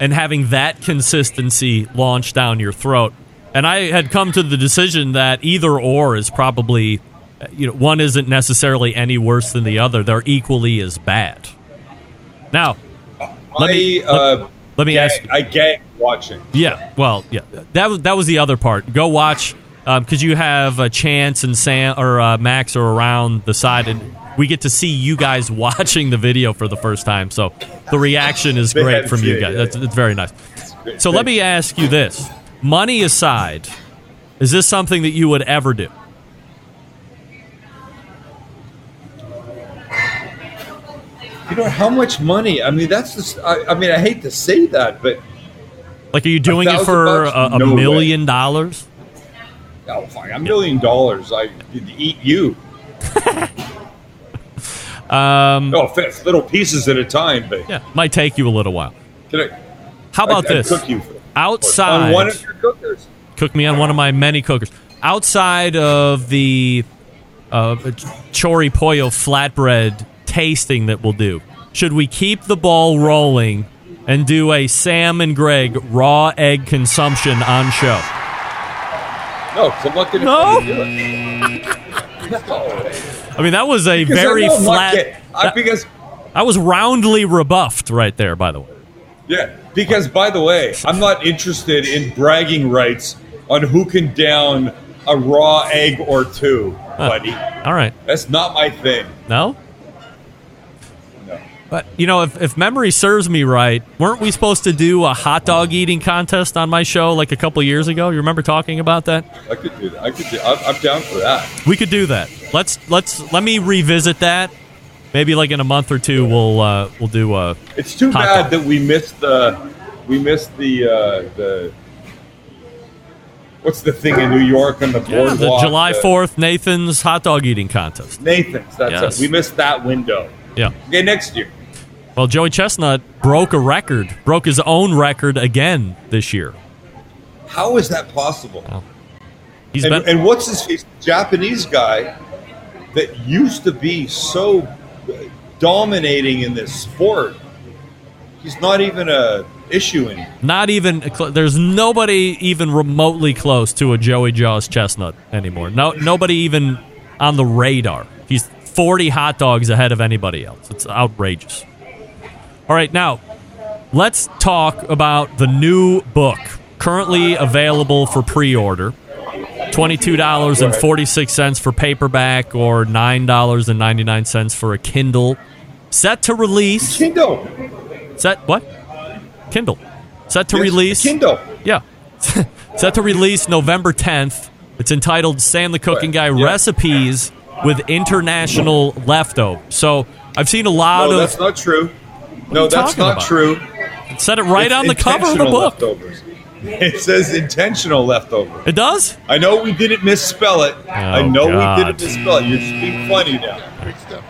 and having that consistency launch down your throat. And I had come to the decision that either or is probably, uh, you know, one isn't necessarily any worse than the other. They're equally as bad. Now, let me uh, let, let me ask. I get watching. Yeah, well, yeah, that was that was the other part. Go watch because you have a Chance and Sam or uh, Max are around the side, and we get to see you guys watching the video for the first time. So the reaction is great from you guys. It's very nice. So let me ask you this: money aside, is this something that you would ever do? You know how much money? I mean, that's just. I, I mean, I hate to say that, but Like, are you doing it for bucks? a, a No way. million dollars? oh, fine, a million dollars, I could eat you. Um, No offense, little pieces at a time, but yeah, might take you a little while. I, How about I, this? I cook you for, Outside, on one of your cookers. cook me on one of my many cookers. Outside of the uh, chori pollo flatbread tasting that we'll do, should we keep the ball rolling and do a Sam and Greg raw egg consumption on show? No, 'cause I'm not going to No? do it. No. I mean, that was a Because very flat. I- that- because I was roundly rebuffed right there, by the way. yeah, because by the way, I'm not interested in bragging rights on who can down a raw egg or two, buddy. All right. That's not my thing. No? No. But, you know, if, if memory serves me right, weren't we supposed to do a hot dog eating contest on my show like a couple years ago? You remember talking about that? I could do that. I could do. I'm, I'm down for that. We could do that. Let's let's let me revisit that. Maybe like in a month or two, we'll uh, we'll do a. It's too bad dog. that we missed the we missed the uh, the what's the thing in New York on the Yeah, boardwalk? the July fourth Nathan's hot dog eating contest. Nathan's. That's Yes. it. We missed that window. Yeah. Okay, next year. Well, Joey Chestnut broke a record, broke his own record again this year. How is that possible? He's and, been and what's his face? Japanese guy that used to be so dominating in this sport. He's not even a issue anymore. not even. There's nobody even remotely close to a Joey Jaws Chestnut anymore. No, nobody even on the radar. He's 40 hot dogs ahead of anybody else. It's outrageous. All right, now let's talk about the new book currently available for pre-order. $22.46 for paperback or $9.99 for a Kindle. Set to release. Kindle. Set what? Kindle. Set to Yes, release. Kindle. Yeah. Set to release November 10th. It's entitled Sam the Cooking Guy Yeah. Recipes with International Leftover. So I've seen a lot No, of. that's not true. No, that's not about? true. Said it right It's on the cover of the book. Leftovers. It says intentional leftover. It does? I know we didn't misspell it. I Oh, know God. we didn't misspell it. You're just being funny now.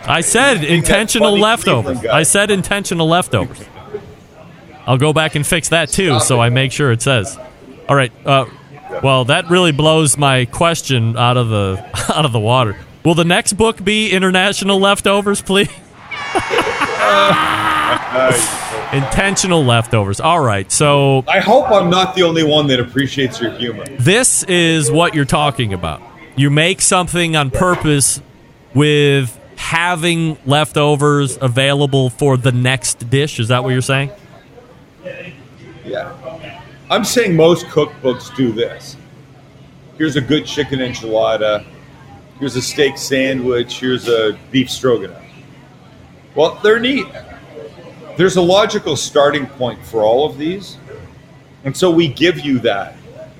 I said intentional leftovers. I said intentional leftovers. I'll go back and fix that too, so. I make sure it says. All right. Uh, well, that really blows my question out of the out of the water. Will the next book be international leftovers, please? Intentional leftovers. All right. So I hope I'm not the only one that appreciates your humor. this is what you're talking about. You make something on purpose with having leftovers available for the next dish. Is that what you're saying? Yeah. I'm saying most cookbooks do this. Here's a good chicken enchilada. Here's a steak sandwich. Here's a beef stroganoff. Well, they're neat. There's a logical starting point for all of these. And so we give you that.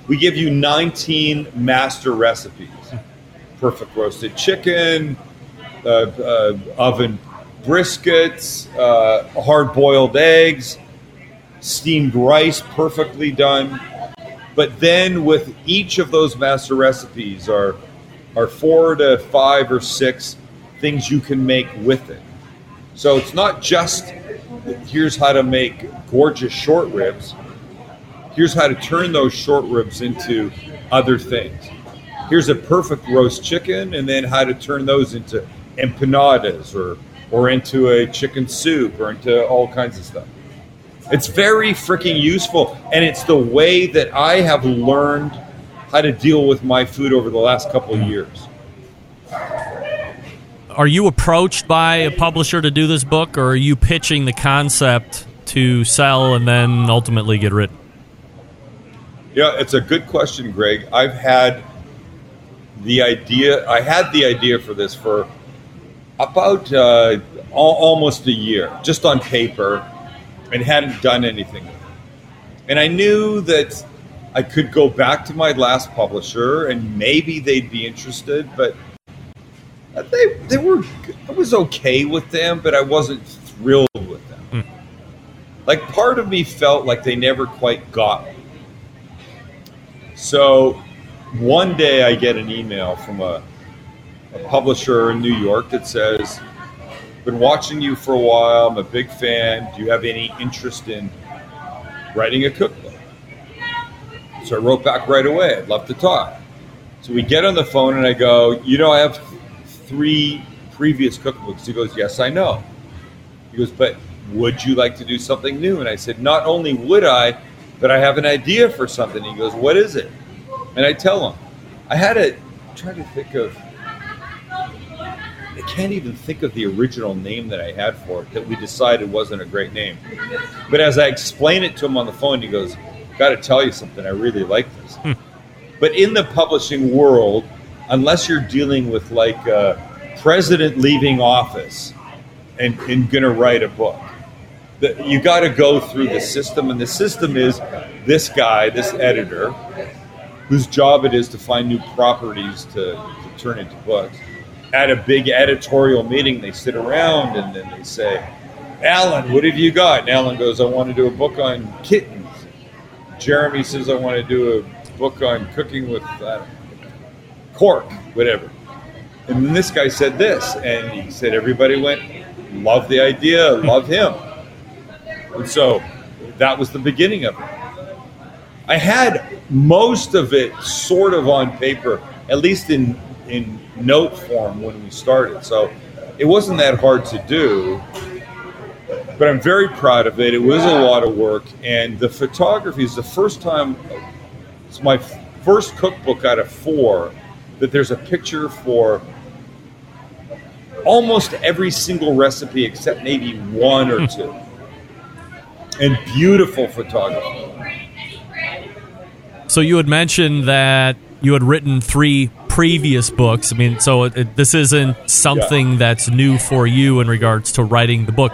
We give you 19 master recipes perfect roasted chicken, uh, uh, oven briskets, uh, hard boiled eggs, steamed rice perfectly done. But then with each of those master recipes are are four to five or six things you can make with it. So it's not just here's how to make gorgeous short ribs. Here's how to turn those short ribs into other things. Here's a perfect roast chicken, and then how to turn those into empanadas or or into a chicken soup or into all kinds of stuff. It's very freaking useful, and it's the way that I have learned how to deal with my food over the last couple of years. Are you approached by a publisher to do this book, or are you pitching the concept to sell and then ultimately get written? Yeah, it's a good question, Greg. I've had the idea. I had the idea for this for about uh, al- almost a year, just on paper, and hadn't done anything. And I knew that I could go back to my last publisher and maybe they'd be interested, but Uh, they they were I was okay with them, but I wasn't thrilled with them. Hmm. Like part of me felt like they never quite got me. So one day I get an email from a, a publisher in New York that says, "Been watching you for a while. I'm a big fan. Do you have any interest in writing a cookbook?" So I wrote back right away. I'd love to talk. So we get on the phone and I go, "You know, I have three previous cookbooks." He goes, "Yes, I know." He goes, "But would you like to do something new?" And I said, "Not only would I, but I have an idea for something." He goes, "What is it?" And I tell him, I had to try to think of. I can't even think of the original name that I had for it that we decided wasn't a great name. But as I explain it to him on the phone, he goes, "Got to tell you something. I really like this." Hmm. But in the publishing world, unless you're dealing with like a president leaving office and, and going to write a book, the, you got to go through the system, and the system is this guy, this editor, whose job it is to find new properties to, to turn into books. At a big editorial meeting, they sit around and then they say, Alan, what have you got? And Alan goes, I want to do a book on kittens. Jeremy says, I want to do a book on cooking with uh, cork, whatever. And then this guy said this, and he said, everybody went, love the idea, love him. And so that was the beginning of it. I had most of it sort of on paper, at least in in note form when we started. So it wasn't that hard to do. But I'm very proud of it. It was a lot of work, and the photography is the first time. It's my first cookbook out of four that there's a picture for almost every single recipe except maybe one or hmm. two, and beautiful photography. So you had mentioned that you had written three previous books. I mean, so it, it- this isn't something that's new for you in regards to writing the book.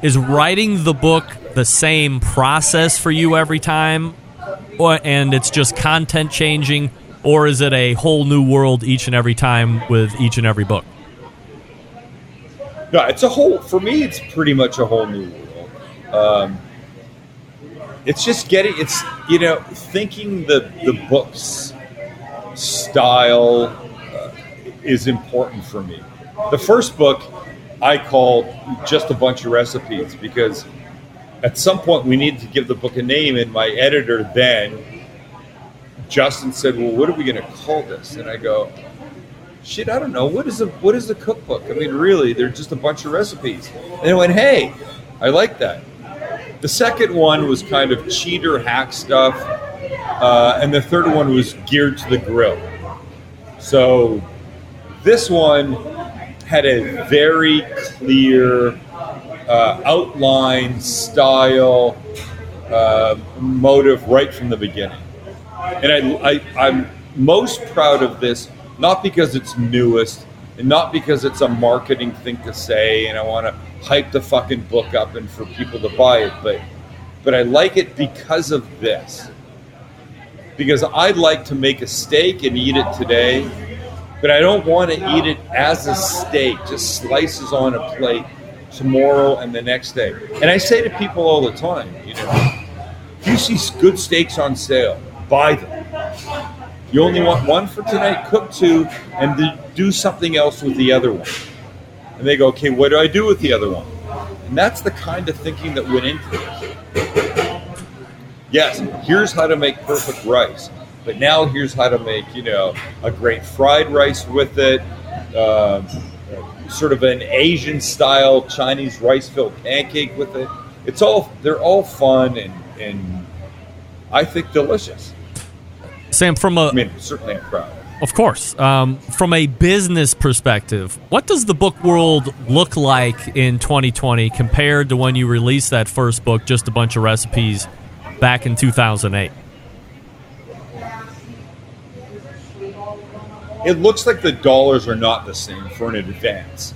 Is writing the book the same process for you every time, or, and it's just content changing, or is it a whole new world each and every time with each and every book? No, it's a whole. For me, it's pretty much a whole new world. Um, it's just getting. It's you know thinking the the books style uh, is important for me. The first book I called just a bunch of recipes because at some point we needed to give the book a name, and my editor then Justin said, "Well, what are we going to call this?" And I go, shit, I don't know. What is a what is a cookbook? I mean, really, they're just a bunch of recipes. And I went, hey, I like that. The second one was kind of cheater hack stuff, uh, and the third one was geared to the grill. So this one had a very clear uh, outline, style, uh, motive right from the beginning. And I, I, I'm most proud of this, not because it's newest and not because it's a marketing thing to say and I want to hype the fucking book up and for people to buy it, but but I like it because of this. Because I'd like to make a steak and eat it today, but I don't want to eat it as a steak, just slices on a plate tomorrow and the next day. And I say to people all the time, you know, if you see good steaks on sale, buy them. You only want one for tonight, cook two, and do- something else with the other one. And they go, okay, what do I do with the other one? And that's the kind of thinking that went into this. Yes, here's how to make perfect rice, but now here's how to make, you know, a great fried rice with it, um, sort of an Asian style Chinese rice filled pancake with it. It's all they're all fun and and I think delicious. Sam, from a I mean, certainly I'm proud. Of course. Um, from a business perspective, what does the book world look like in 2020 compared to when you released that first book, Just a Bunch of Recipes, back in 2008? It looks like the dollars are not the same for an advance.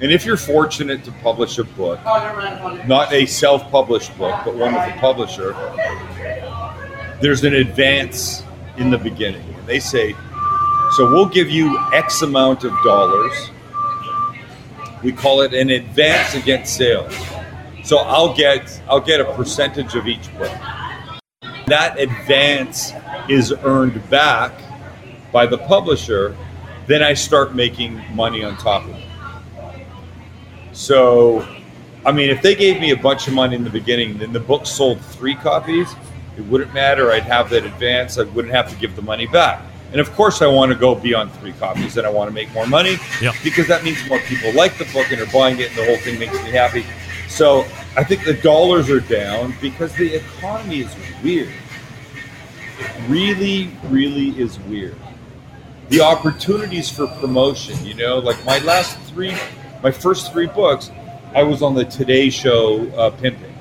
And if you're fortunate to publish a book, not a self published book, but one with a publisher, there's an advance in the beginning. And they say, so we'll give you X amount of dollars. We call it an advance against sales. So I'll get I'll get a percentage of each book. That advance is earned back by the publisher, then I start making money on top of it. So, I mean, if they gave me a bunch of money in the beginning, then the book sold three copies, it wouldn't matter. I'd have that advance. I wouldn't have to give the money back. And of course, I want to go beyond three copies and I want to make more money Yep. because that means more people like the book and are buying it, and the whole thing makes me happy. So I think the dollars are down because the economy is weird. It really, really is weird. The opportunities for promotion, you know, like my last three, my first three books, I was on the Today Show uh, pimping.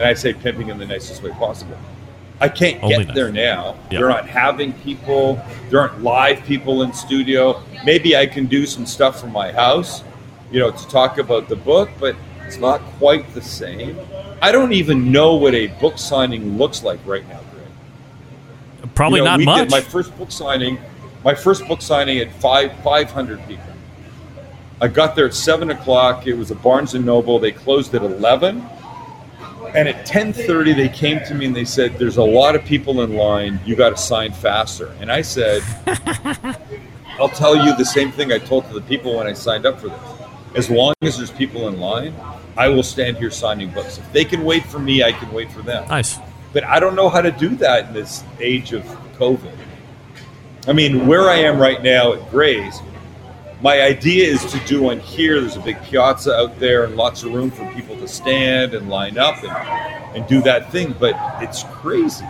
And I say pimping in the nicest way possible. I can't Only get nice. there now. Yeah. They're not having people. There aren't live people in studio. Maybe I can do some stuff from my house, you know, to talk about the book, but it's not quite the same. I don't even know what a book signing looks like right now, Greg. Probably You know, not much. Did my first book signing, my first book signing at five five hundred people. I got there at seven o'clock. It was a Barnes and Noble. They closed at eleven, and at ten thirty they came to me and they said, "There's a lot of people in line. You got to sign faster." And I said, "I'll tell you the same thing I told to the people when I signed up for this. As long as there's people in line, I will stand here signing books. If they can wait for me, I can wait for them." nice. but I don't know how to do that in this age of COVID. I mean, where I am right now at Graze, my idea is to do one here. There's a big piazza out there and lots of room for people to stand and line up and, and do that thing, but it's crazy.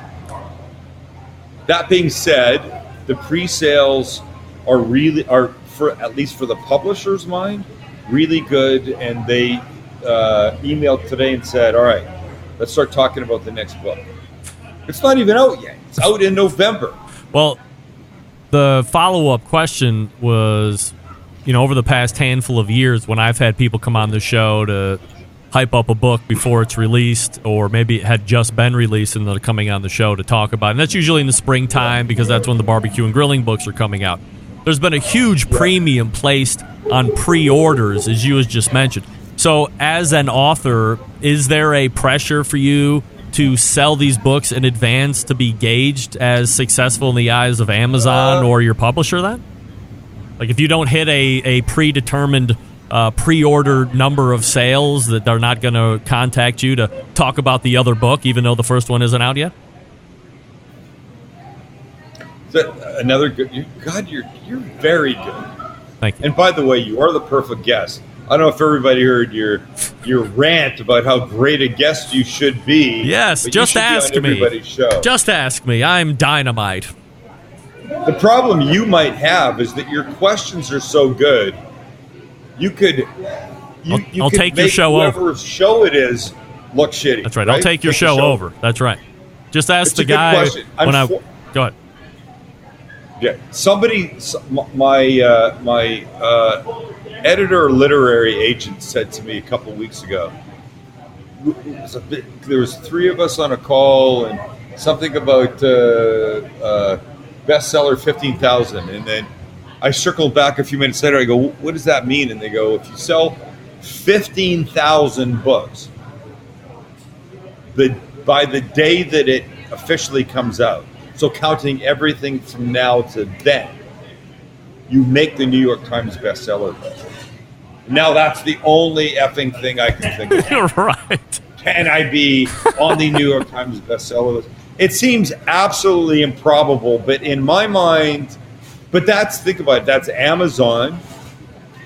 That being said, the pre-sales are really are for at least for the publisher's mind really good, and they uh, emailed today and said, "All right, let's start talking about the next book." It's not even out yet. It's out in November. Well, the follow up question was, you know, over the past handful of years, when I've had people come on the show to hype up a book before it's released, or maybe it had just been released and they're coming on the show to talk about it. And that's usually in the springtime because that's when the barbecue and grilling books are coming out. There's been a huge premium placed on pre orders, as you just mentioned. So, as an author, is there a pressure for you to sell these books in advance to be gauged as successful in the eyes of Amazon uh, or your publisher then? Like if you don't hit a, a predetermined uh, pre-order number of sales that they're not going to contact you to talk about the other book even though the first one isn't out yet? Is that another good? You, God, you're you're very good. Thank you. And by the way, you are the perfect guest. I don't know if everybody heard your your rant about how great a guest you should be. Yes, just should be on ask me. Show. Just ask me. I'm dynamite. The problem you might have is that your questions are so good, you could. You, I'll- you I'll could take your show over. show it is look shitty. That's right. I'll take your the show, over. That's right. Just ask It's the guy when I for- go ahead. Yeah, somebody, my uh, my uh, editor literary agent said to me a couple weeks ago. it was a bit- there was three of us on a call and something about uh, uh, bestseller fifteen thousand, and then I circled back a few minutes later. I go, "What does that mean?" And they go, "If you sell fifteen thousand books, the by the day that it officially comes out, so counting everything from now to then, you make the New York Times bestseller list. Now that's the only effing thing I can think of. right. Can I be on the New York Times bestseller list? It seems absolutely improbable, but in my mind, but that's think about it. That's Amazon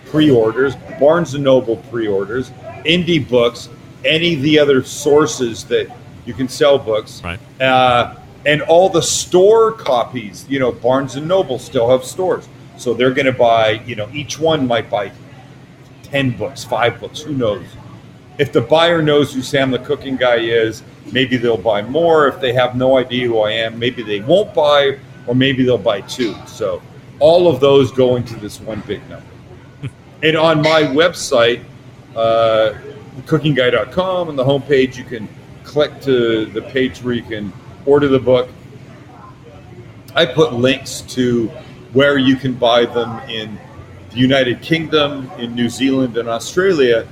pre-orders, Barnes and Noble pre-orders, indie books, any of the other sources that you can sell books, right? Uh, and all the store copies. You know, Barnes and Noble still have stores, so they're going to buy. You know, each one might buy ten books, five books. Who knows? If the buyer knows who Sam the Cooking Guy is, maybe they'll buy more. If they have no idea who I am, maybe they won't buy, or maybe they'll buy two. So all of those go into this one big number. And on my website, uh, cookingguy.com, on the homepage, you can click to the page where you can order the book. I put links to where you can buy them in the United Kingdom, in New Zealand, and Australia,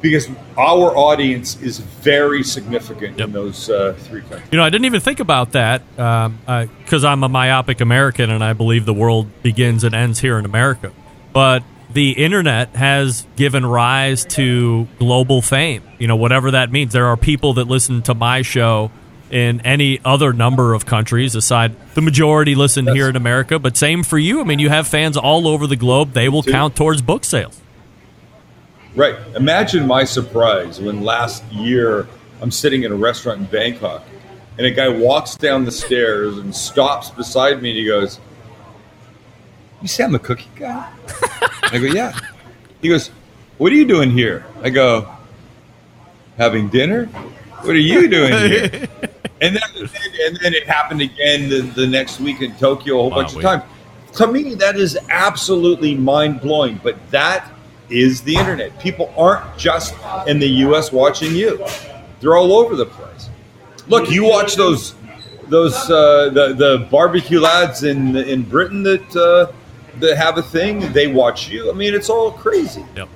because our audience is very significant in those uh, three countries. You know, I didn't even think about that because I'm a myopic American and I believe the world begins and ends here in America. But the internet has given rise to global fame. You know, whatever that means. There are people that listen to my show in any other number of countries aside the majority listen here in America, but same for you. I mean, you have fans all over the globe. They will count towards book sales. Right. Imagine my surprise when last year I'm sitting in a restaurant in Bangkok and a guy walks down the stairs and stops beside me and he goes, You say I'm a cookie guy? I go, Yeah. He goes, What are you doing here? I go, Having dinner? What are you doing here? and then and then it happened again the, the next week in Tokyo a whole bunch of times. To me, that is absolutely mind blowing. But that is the internet. People aren't just in the U.S. watching you; they're all over the place. Look, you watch those those uh, the the barbecue lads in in Britain that uh, that have a thing. They watch you. I mean, it's all crazy. Yep.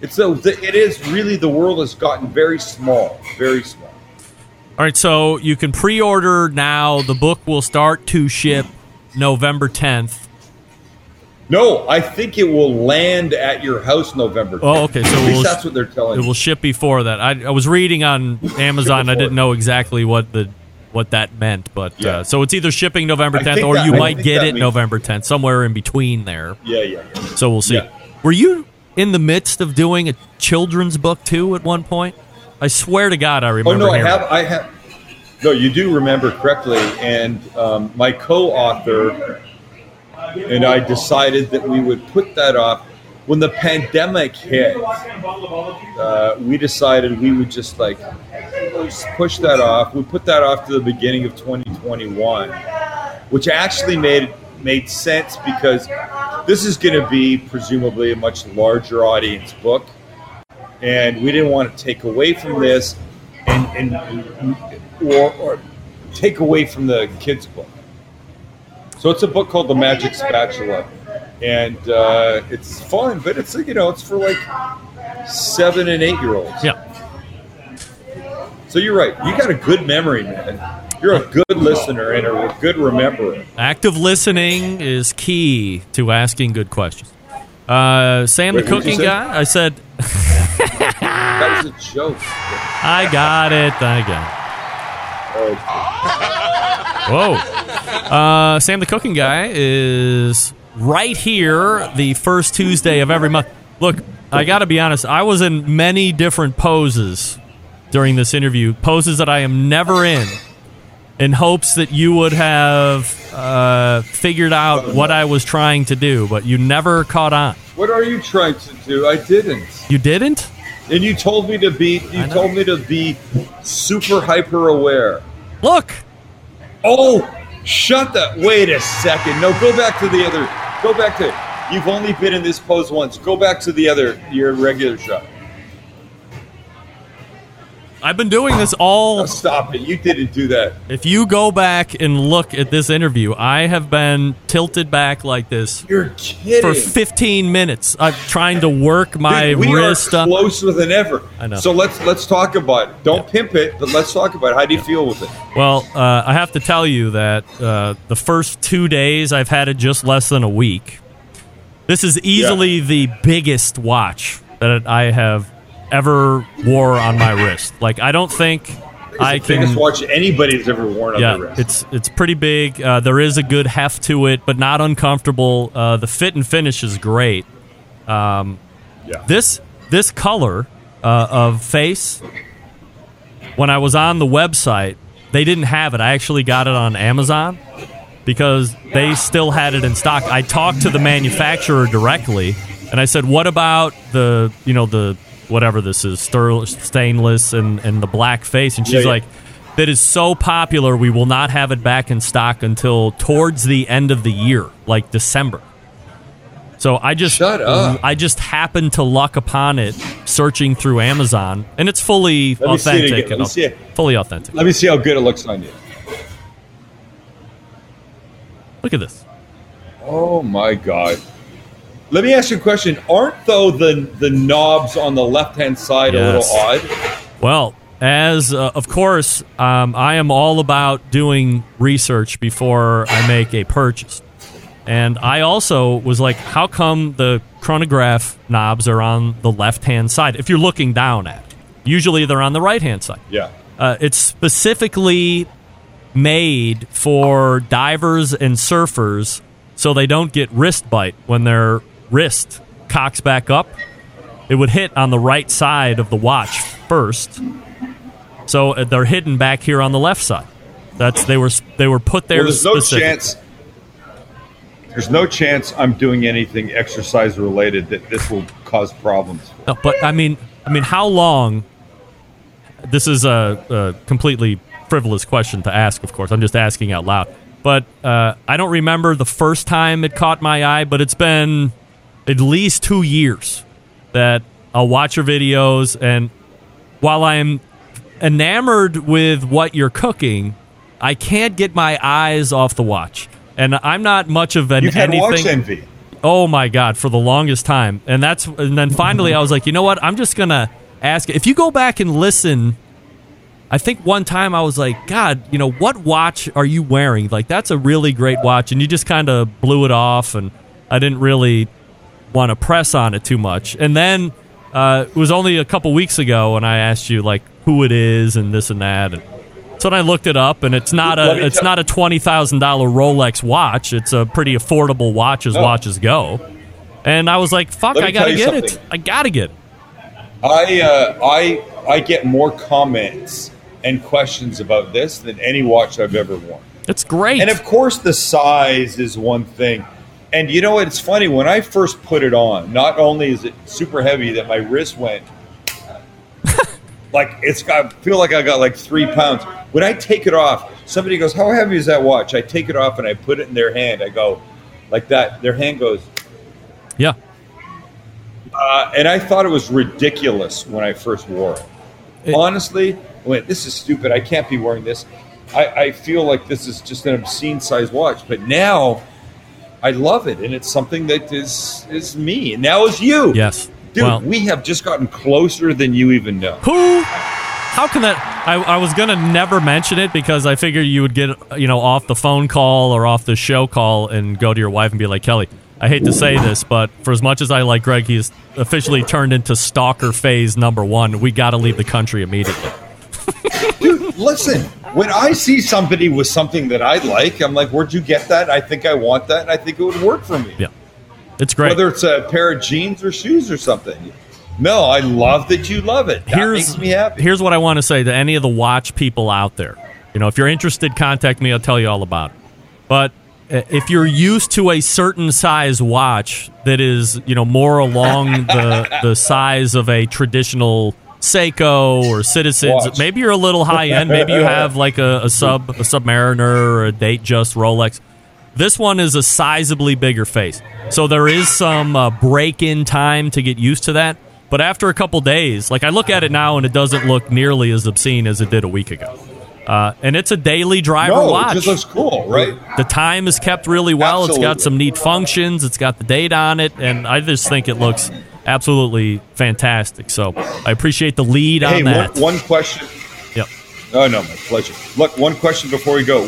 It's a, it is really the world has gotten very small, very small. All right, so you can pre-order now. The book will start to ship November 10th. No, I think it will land at your house November. 10th. Oh, okay. So At least we'll- that's what they're telling It me. will ship before that. I, I was reading on Amazon. I didn't know exactly what the what that meant, but uh, so it's either shipping November 10th or that- you I might get it means- November 10th, somewhere in between there. Yeah, yeah, yeah. So we'll see. Yeah. Were you in the midst of doing a children's book too at one point? I swear to God, I Oh remember. no, I have. I have. No, you do remember correctly, and um, my co-author and I decided that we would put that off when the pandemic hit. Uh, we decided we would just like push that off. We put that off to the beginning of 2021, which actually made made sense because this is going to be presumably a much larger audience book and we didn't want to take away from this and, and or, or take away from the kids book so it's a book called the magic spatula and uh, it's fun but it's you know it's for like seven and eight year olds yeah so you're right you got a good memory man you're a good listener and a good rememberer Active listening is key to asking good questions. Uh, Sam, Wait, the cooking guy. I said, that was a joke I got it. I got it. Whoa. Uh, Sam the Cooking Guy is right here the first Tuesday of every month. Look, I got to be honest, I was in many different poses during this interview, poses that I am never in, in hopes that you would have uh, figured out what I was trying to do, but you never caught on. what are you trying to do i didn't You didn't? And you told me to be you told me to be super hyper aware Look. Oh, shut that. Wait a second. No, go back to the other. Go back to. You've only been in this pose once. Go back to the other, your regular shot. I've been doing this all. Oh, stop it. You didn't do that. If you go back and look at this interview, I have been tilted back like this You're kidding. for 15 minutes. I'm trying to work my Dude, we wrist are up. closer than ever. I know. So let's let's talk about it. Don't pimp it, but let's talk about it. How do you feel with it? Well, uh, I have to tell you that uh, the first two days I've had it just less than a week. This is easily the biggest watch that I have ever wore on my wrist. Like I don't think I It's biggest can. watch anybody's ever worn on Yeah, their wrist. it's it's pretty big. Uh, there is a good heft to it, but not uncomfortable. Uh, the fit and finish is great. Um, Yeah. This this color uh, of face, when I was on the website, they didn't have it. I actually got it on Amazon because they still had it in stock. I talked to the manufacturer directly, and I said, "What about the you know the whatever this is, stainless and and the black face?" And she's Yeah, yeah. like. That is so popular, we will not have it back in stock until towards the end of the year, like December. So I just Shut up. I just happened to luck upon it searching through Amazon, and it's fully Let me see it authentic. again. Let and me see it. Fully authentic. Let me see how good it looks on you. Look at this. Oh my god. Let me ask you a question. Aren't though the the knobs on the left hand side a little odd? Well, as uh, of course, um, I am all about doing research before I make a purchase. And I also was like, how come the chronograph knobs are on the left hand side? If you're looking down at it, usually they're on the right hand side. Yeah. Uh, it's specifically made for divers and surfers so they don't get wrist bite when their wrist cocks back up. It would hit on the right side of the watch first. So uh, they're hidden back here on the left side. That's they were they were put there Well, there's no chance. There's no chance I'm doing anything exercise related that this will cause problems. No, but I mean, I mean, how long? This is a, a completely frivolous question to ask. Of course, I'm just asking out loud. But uh, I don't remember the first time it caught my eye, but it's been at least two years that I'll watch your videos, and while I'm enamored with what you're cooking, I can't get my eyes off the watch. And I'm not much of an You've had anything. watch envy. Oh my god, for the longest time. And that's and then finally I was like, "You know what? I'm just going to ask if you go back and listen I think one time I was like, God, you know, what watch are you wearing? Like, that's a really great watch. And you just kind of blew it off, and I didn't really want to press on it too much. And then uh, it was only a couple weeks ago when I asked you, like, who it is and this and that. And so then I looked it up, and it's not a it's not a twenty thousand dollar Rolex watch. It's a pretty affordable watch as No. watches go. And I was like, "Fuck, I gotta get it. I gotta get it." I uh, I I get more comments and questions about this than any watch I've ever worn. It's great. And of course, the size is one thing. And you know what? It's funny when I first put it on. Not only is it super heavy, that my wrist went like it's got. I feel like I got like three pounds. When I take it off, somebody goes, "How heavy is that watch?" I take it off and I put it in their hand. I go like that. Their hand goes. yeah. Uh, and I thought it was ridiculous when I first wore it. It- Honestly, I went, this is stupid. I can't be wearing this. I, I feel like this is just an obscene size watch. But now I love it, and it's something that is is me. And now is you. Yes. Dude, Well- we have just gotten closer than you even know. Who? How can that? I, I was gonna never mention it because I figured you would get you know off the phone call or off the show call and go to your wife and be like, Kelly, I hate to say this, but for as much as I like Greg, he's officially turned into stalker phase number one. We got to leave the country immediately. Dude, listen, when I see somebody with something that I like, I'm like, where'd you get that? I think I want that, and I think it would work for me. Yeah, it's great. Whether it's a pair of jeans or shoes or something. No, I love that you love it. That here's makes me happy. here's what I want to say to any of the watch people out there. You know, if you're interested, contact me. I'll tell you all about it. But uh, if you're used to a certain size watch that is, you know, more along the the size of a traditional Seiko or Citizens, Watch. maybe you're a little high end. Maybe you have like a, a sub a Submariner or a Datejust Rolex. This one is a sizably bigger face. So there is some uh, break in time to get used to that. But after a couple days, like I look at it now and it doesn't look nearly as obscene as it did a week ago. Uh, and it's a daily driver no, watch. it just looks cool, right? the time is kept really well. It's got some neat functions. It's got the date on it. And I just think it looks absolutely fantastic. So I appreciate the lead Hey, on one, that. one question. Yep. Oh no, my pleasure. Look, one question before we go,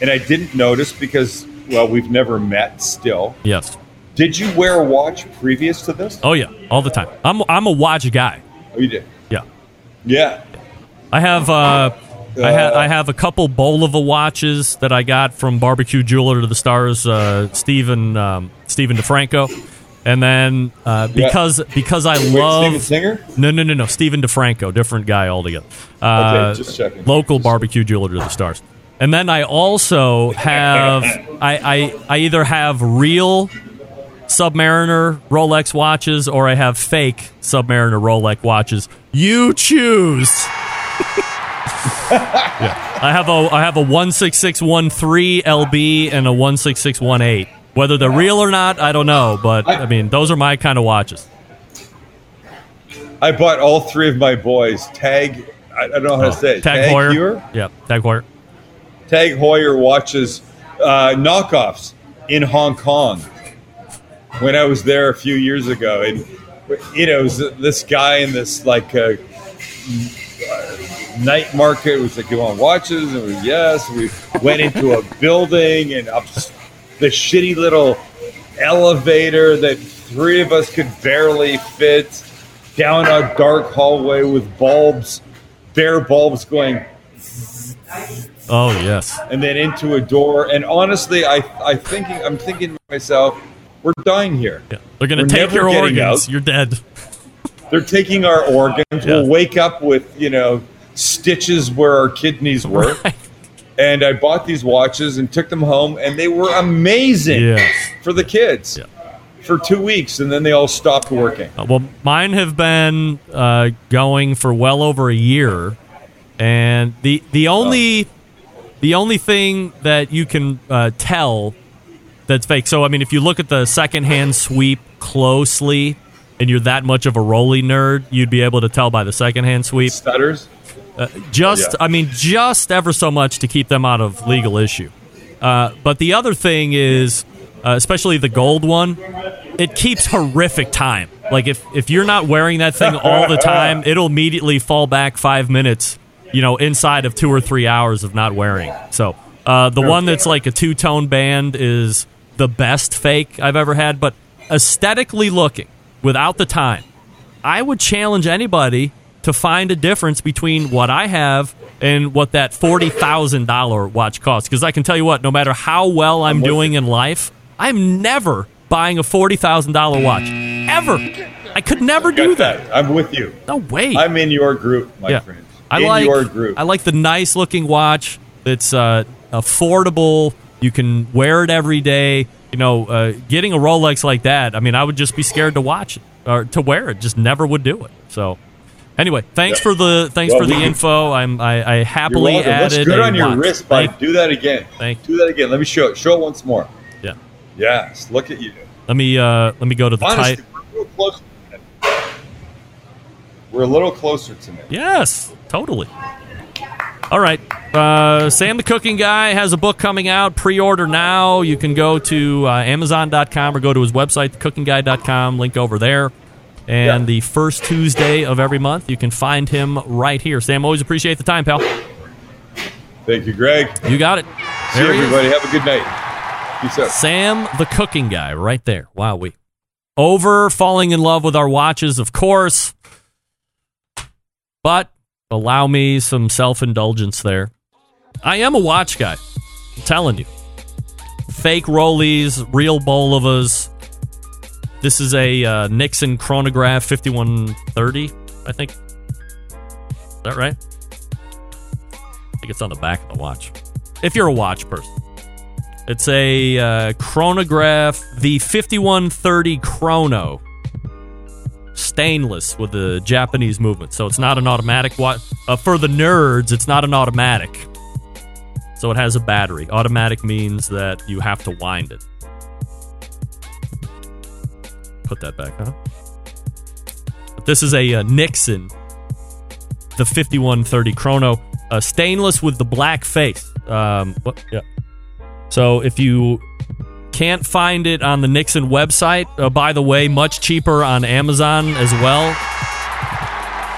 and I didn't notice because well, we've never met. Still, Yes. did you wear a watch previous to this? Oh, yeah. All the time. I'm, I'm a watch guy. Oh, you did. Yeah. Yeah. I have uh, I, ha- Uh, I have a couple Bulova watches that I got from Barbecue Jeweler to the Stars, uh, Stephen um, Stephen DeFranco, and then uh, because because I Wait, love Steven Singer. no no no no Stephen DeFranco, different guy altogether. Uh, Okay, just checking. Local Barbecue Jeweler to the Stars, and then I also have I, I I either have real Submariner Rolex watches or I have fake Submariner Rolex watches. You choose. yeah. I have a I have a one six six one three LB and a one six six one eight. Whether they're real or not, I don't know. But I mean, those are my kind of watches. I bought all three of my boys. Tag, I, I don't know how to say it. Oh, Tag Hoyer. Heuer? Yep, Tag Heuer. Tag Heuer watches uh, knockoffs in Hong Kong when I was there a few years ago, and you know, it was this guy in this like uh, night market was like, "You want watches?" And we yes. We went into a building and up the shitty little elevator that three of us could barely fit down a dark hallway with bulbs, bare bulbs going Oh yes. and then into a door. And honestly, I I thinking I'm thinking to myself, we're dying here. Yeah. They're going to We're take your organs. out. You're dead. They're taking our organs. Yeah. We'll wake up with you know stitches where our kidneys were. Right. And I bought these watches and took them home, and they were amazing Yes. for the kids Yeah. for two weeks, and then they all stopped working. Uh, Well, mine have been uh, going for well over a year, and the the only the only thing that you can uh, tell that's fake. So, I mean, if you look at the secondhand sweep closely, and you're that much of a Rolly nerd, you'd be able to tell by the secondhand sweep. Stutters. Just, Yeah. I mean, just ever so much to keep them out of legal issue. Uh, but the other thing is, uh, especially the gold one, it keeps horrific time. Like if if you're not wearing that thing all the time, it'll immediately fall back five minutes. You know, inside of two or three hours of not wearing. So uh, the one that's like a two tone band is the best fake I've ever had. But aesthetically looking, without the time, I would challenge anybody to find a difference between what I have and what that forty thousand dollar watch costs. Because I can tell you what, no matter how well I'm, with doing in life, I'm never buying a forty thousand dollar watch ever. I could never do that. I'm with you. No way. I'm in your group, my yeah, friend. I in like your group. I like the nice looking watch. It's uh, affordable. You can wear it every day. You know, uh, getting a Rolex like that. I mean, I would just be scared to watch it or to wear it. Just never would do it. So, anyway, thanks Yeah. for the thanks Well, for the info. I'm I, I happily added. Looks good on your watch. wrist, bud. Thank- Do that again. Thank- Do that again. Let me show it. Show it once more. yeah. Yes. Look at you. Let me uh, let me go to the Honestly, tight. we're a little closer. tonight. We're a little closer tonight. Yes, totally. All right. Uh, Sam the Cooking Guy has a book coming out. Pre order now. You can go to uh, Amazon.com or go to his website, thecookingguy.com. Link over there. And Yeah. the first Tuesday of every month, you can find him right here. Sam, always appreciate the time, pal. Thank you, Greg. You got it. See There everybody. Have a good night. Peace out. Sam the Cooking Guy, right there. Wow, we over falling in love with our watches, of course. But allow me some self indulgence there. I am a watch guy. I'm telling you. Fake Rollies, real Bulovas. This is a uh, Nixon chronograph 5130, I think. Is that right? I think it's on the back of the watch. If you're a watch person. It's a uh, chronograph, the 5130 chrono. Stainless with the Japanese movement. So it's not an automatic watch. Uh, for the nerds, it's not an automatic. So it has a battery. Automatic means that you have to wind it. Put that back, huh? This is a uh, Nixon, the 5130 chrono. Uh, stainless with the black face. Um, what? Yeah. So if you can't find it on the Nixon website, uh, by the way, much cheaper on Amazon as well.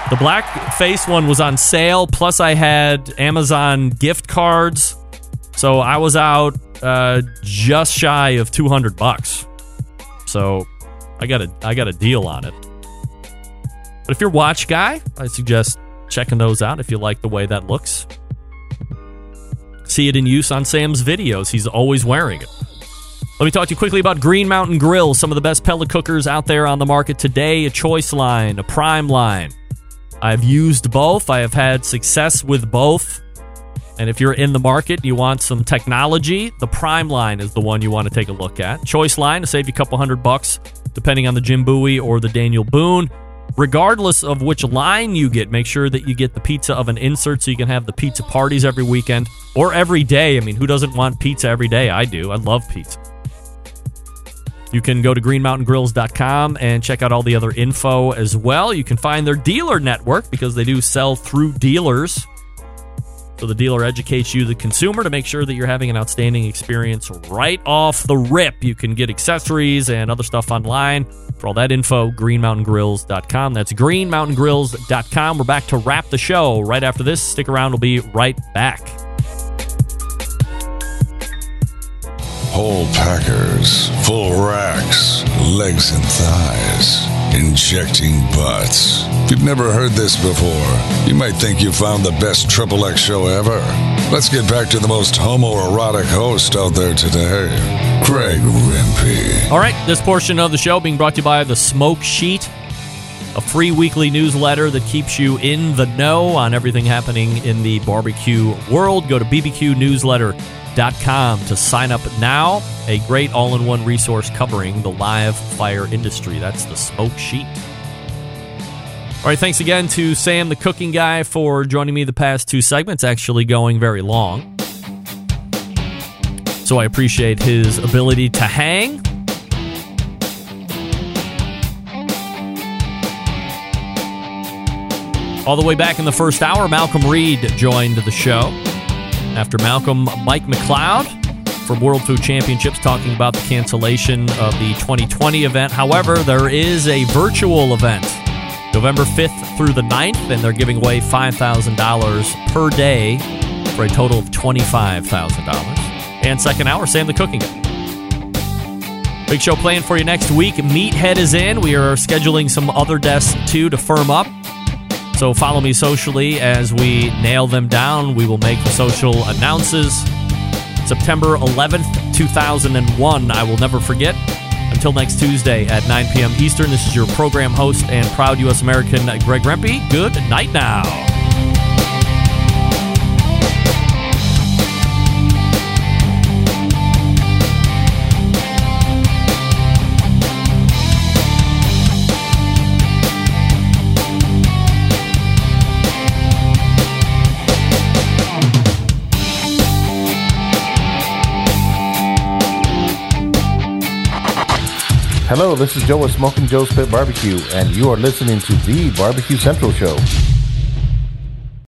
The black face one was on sale. Plus, I had Amazon gift cards, so I was out uh, just shy of two hundred bucks. So I got a I got a deal on it. But if you're watch guy, I suggest checking those out if you like the way that looks. See it in use on Sam's videos. He's always wearing it. Let me talk to you quickly about Green Mountain Grill, some of the best pellet cookers out there on the market today. A choice line, a prime line. I've used both. I have had success with both. And if you're in the market, you want some technology, the Prime line is the one you want to take a look at. Choice line to save you a couple hundred bucks, depending on the Jim Bowie or the Daniel Boone. Regardless of which line you get, make sure that you get the pizza of an insert so you can have the pizza parties every weekend or every day. I mean, who doesn't want pizza every day? I do. I love pizza. You can go to greenmountaingrills.com and check out all the other info as well. You can find their dealer network because they do sell through dealers. So the dealer educates you, the consumer, to make sure that you're having an outstanding experience right off the rip. You can get accessories and other stuff online. For all that info, greenmountaingrills.com. That's greenmountaingrills.com. We're back to wrap the show right after this. Stick around, we'll be right back. Whole packers, full racks, legs and thighs, injecting butts. If you've never heard this before, you might think you found the best Triple X show ever. Let's get back to the most homoerotic host out there today, Greg Rempe. All right, this portion of the show being brought to you by The Smoke Sheet, a free weekly newsletter that keeps you in the know on everything happening in the barbecue world. Go to BBQ bbqnewsletter.com to sign up now. A great all in one resource covering the live fire industry. That's The Smoke Sheet. All right, thanks again to Sam, the cooking guy, for joining me the past two segments, actually going very long. So I appreciate his ability to hang. All the way back in the first hour, Malcolm Reed joined the show. After Malcolm, Mike McCloud from World Food Championships talking about the cancellation of the 2020 event. However, there is a virtual event November 5th through the 9th, and they're giving away $5,000 per day for a total of $25,000. And second hour, Sam the Cooking. Big show planned for you next week. Meathead is in. We are scheduling some other guests too to firm up. So follow me socially as we nail them down. We will make the social announces. September 11th, 2001. I will never forget. Until next Tuesday at 9 p.m. Eastern, this is your program host and proud U.S. American Greg Rempe. Good night now. Hello, this is Joe with Smoking Joe's Pit Barbecue, and you are listening to The Barbecue Central Show.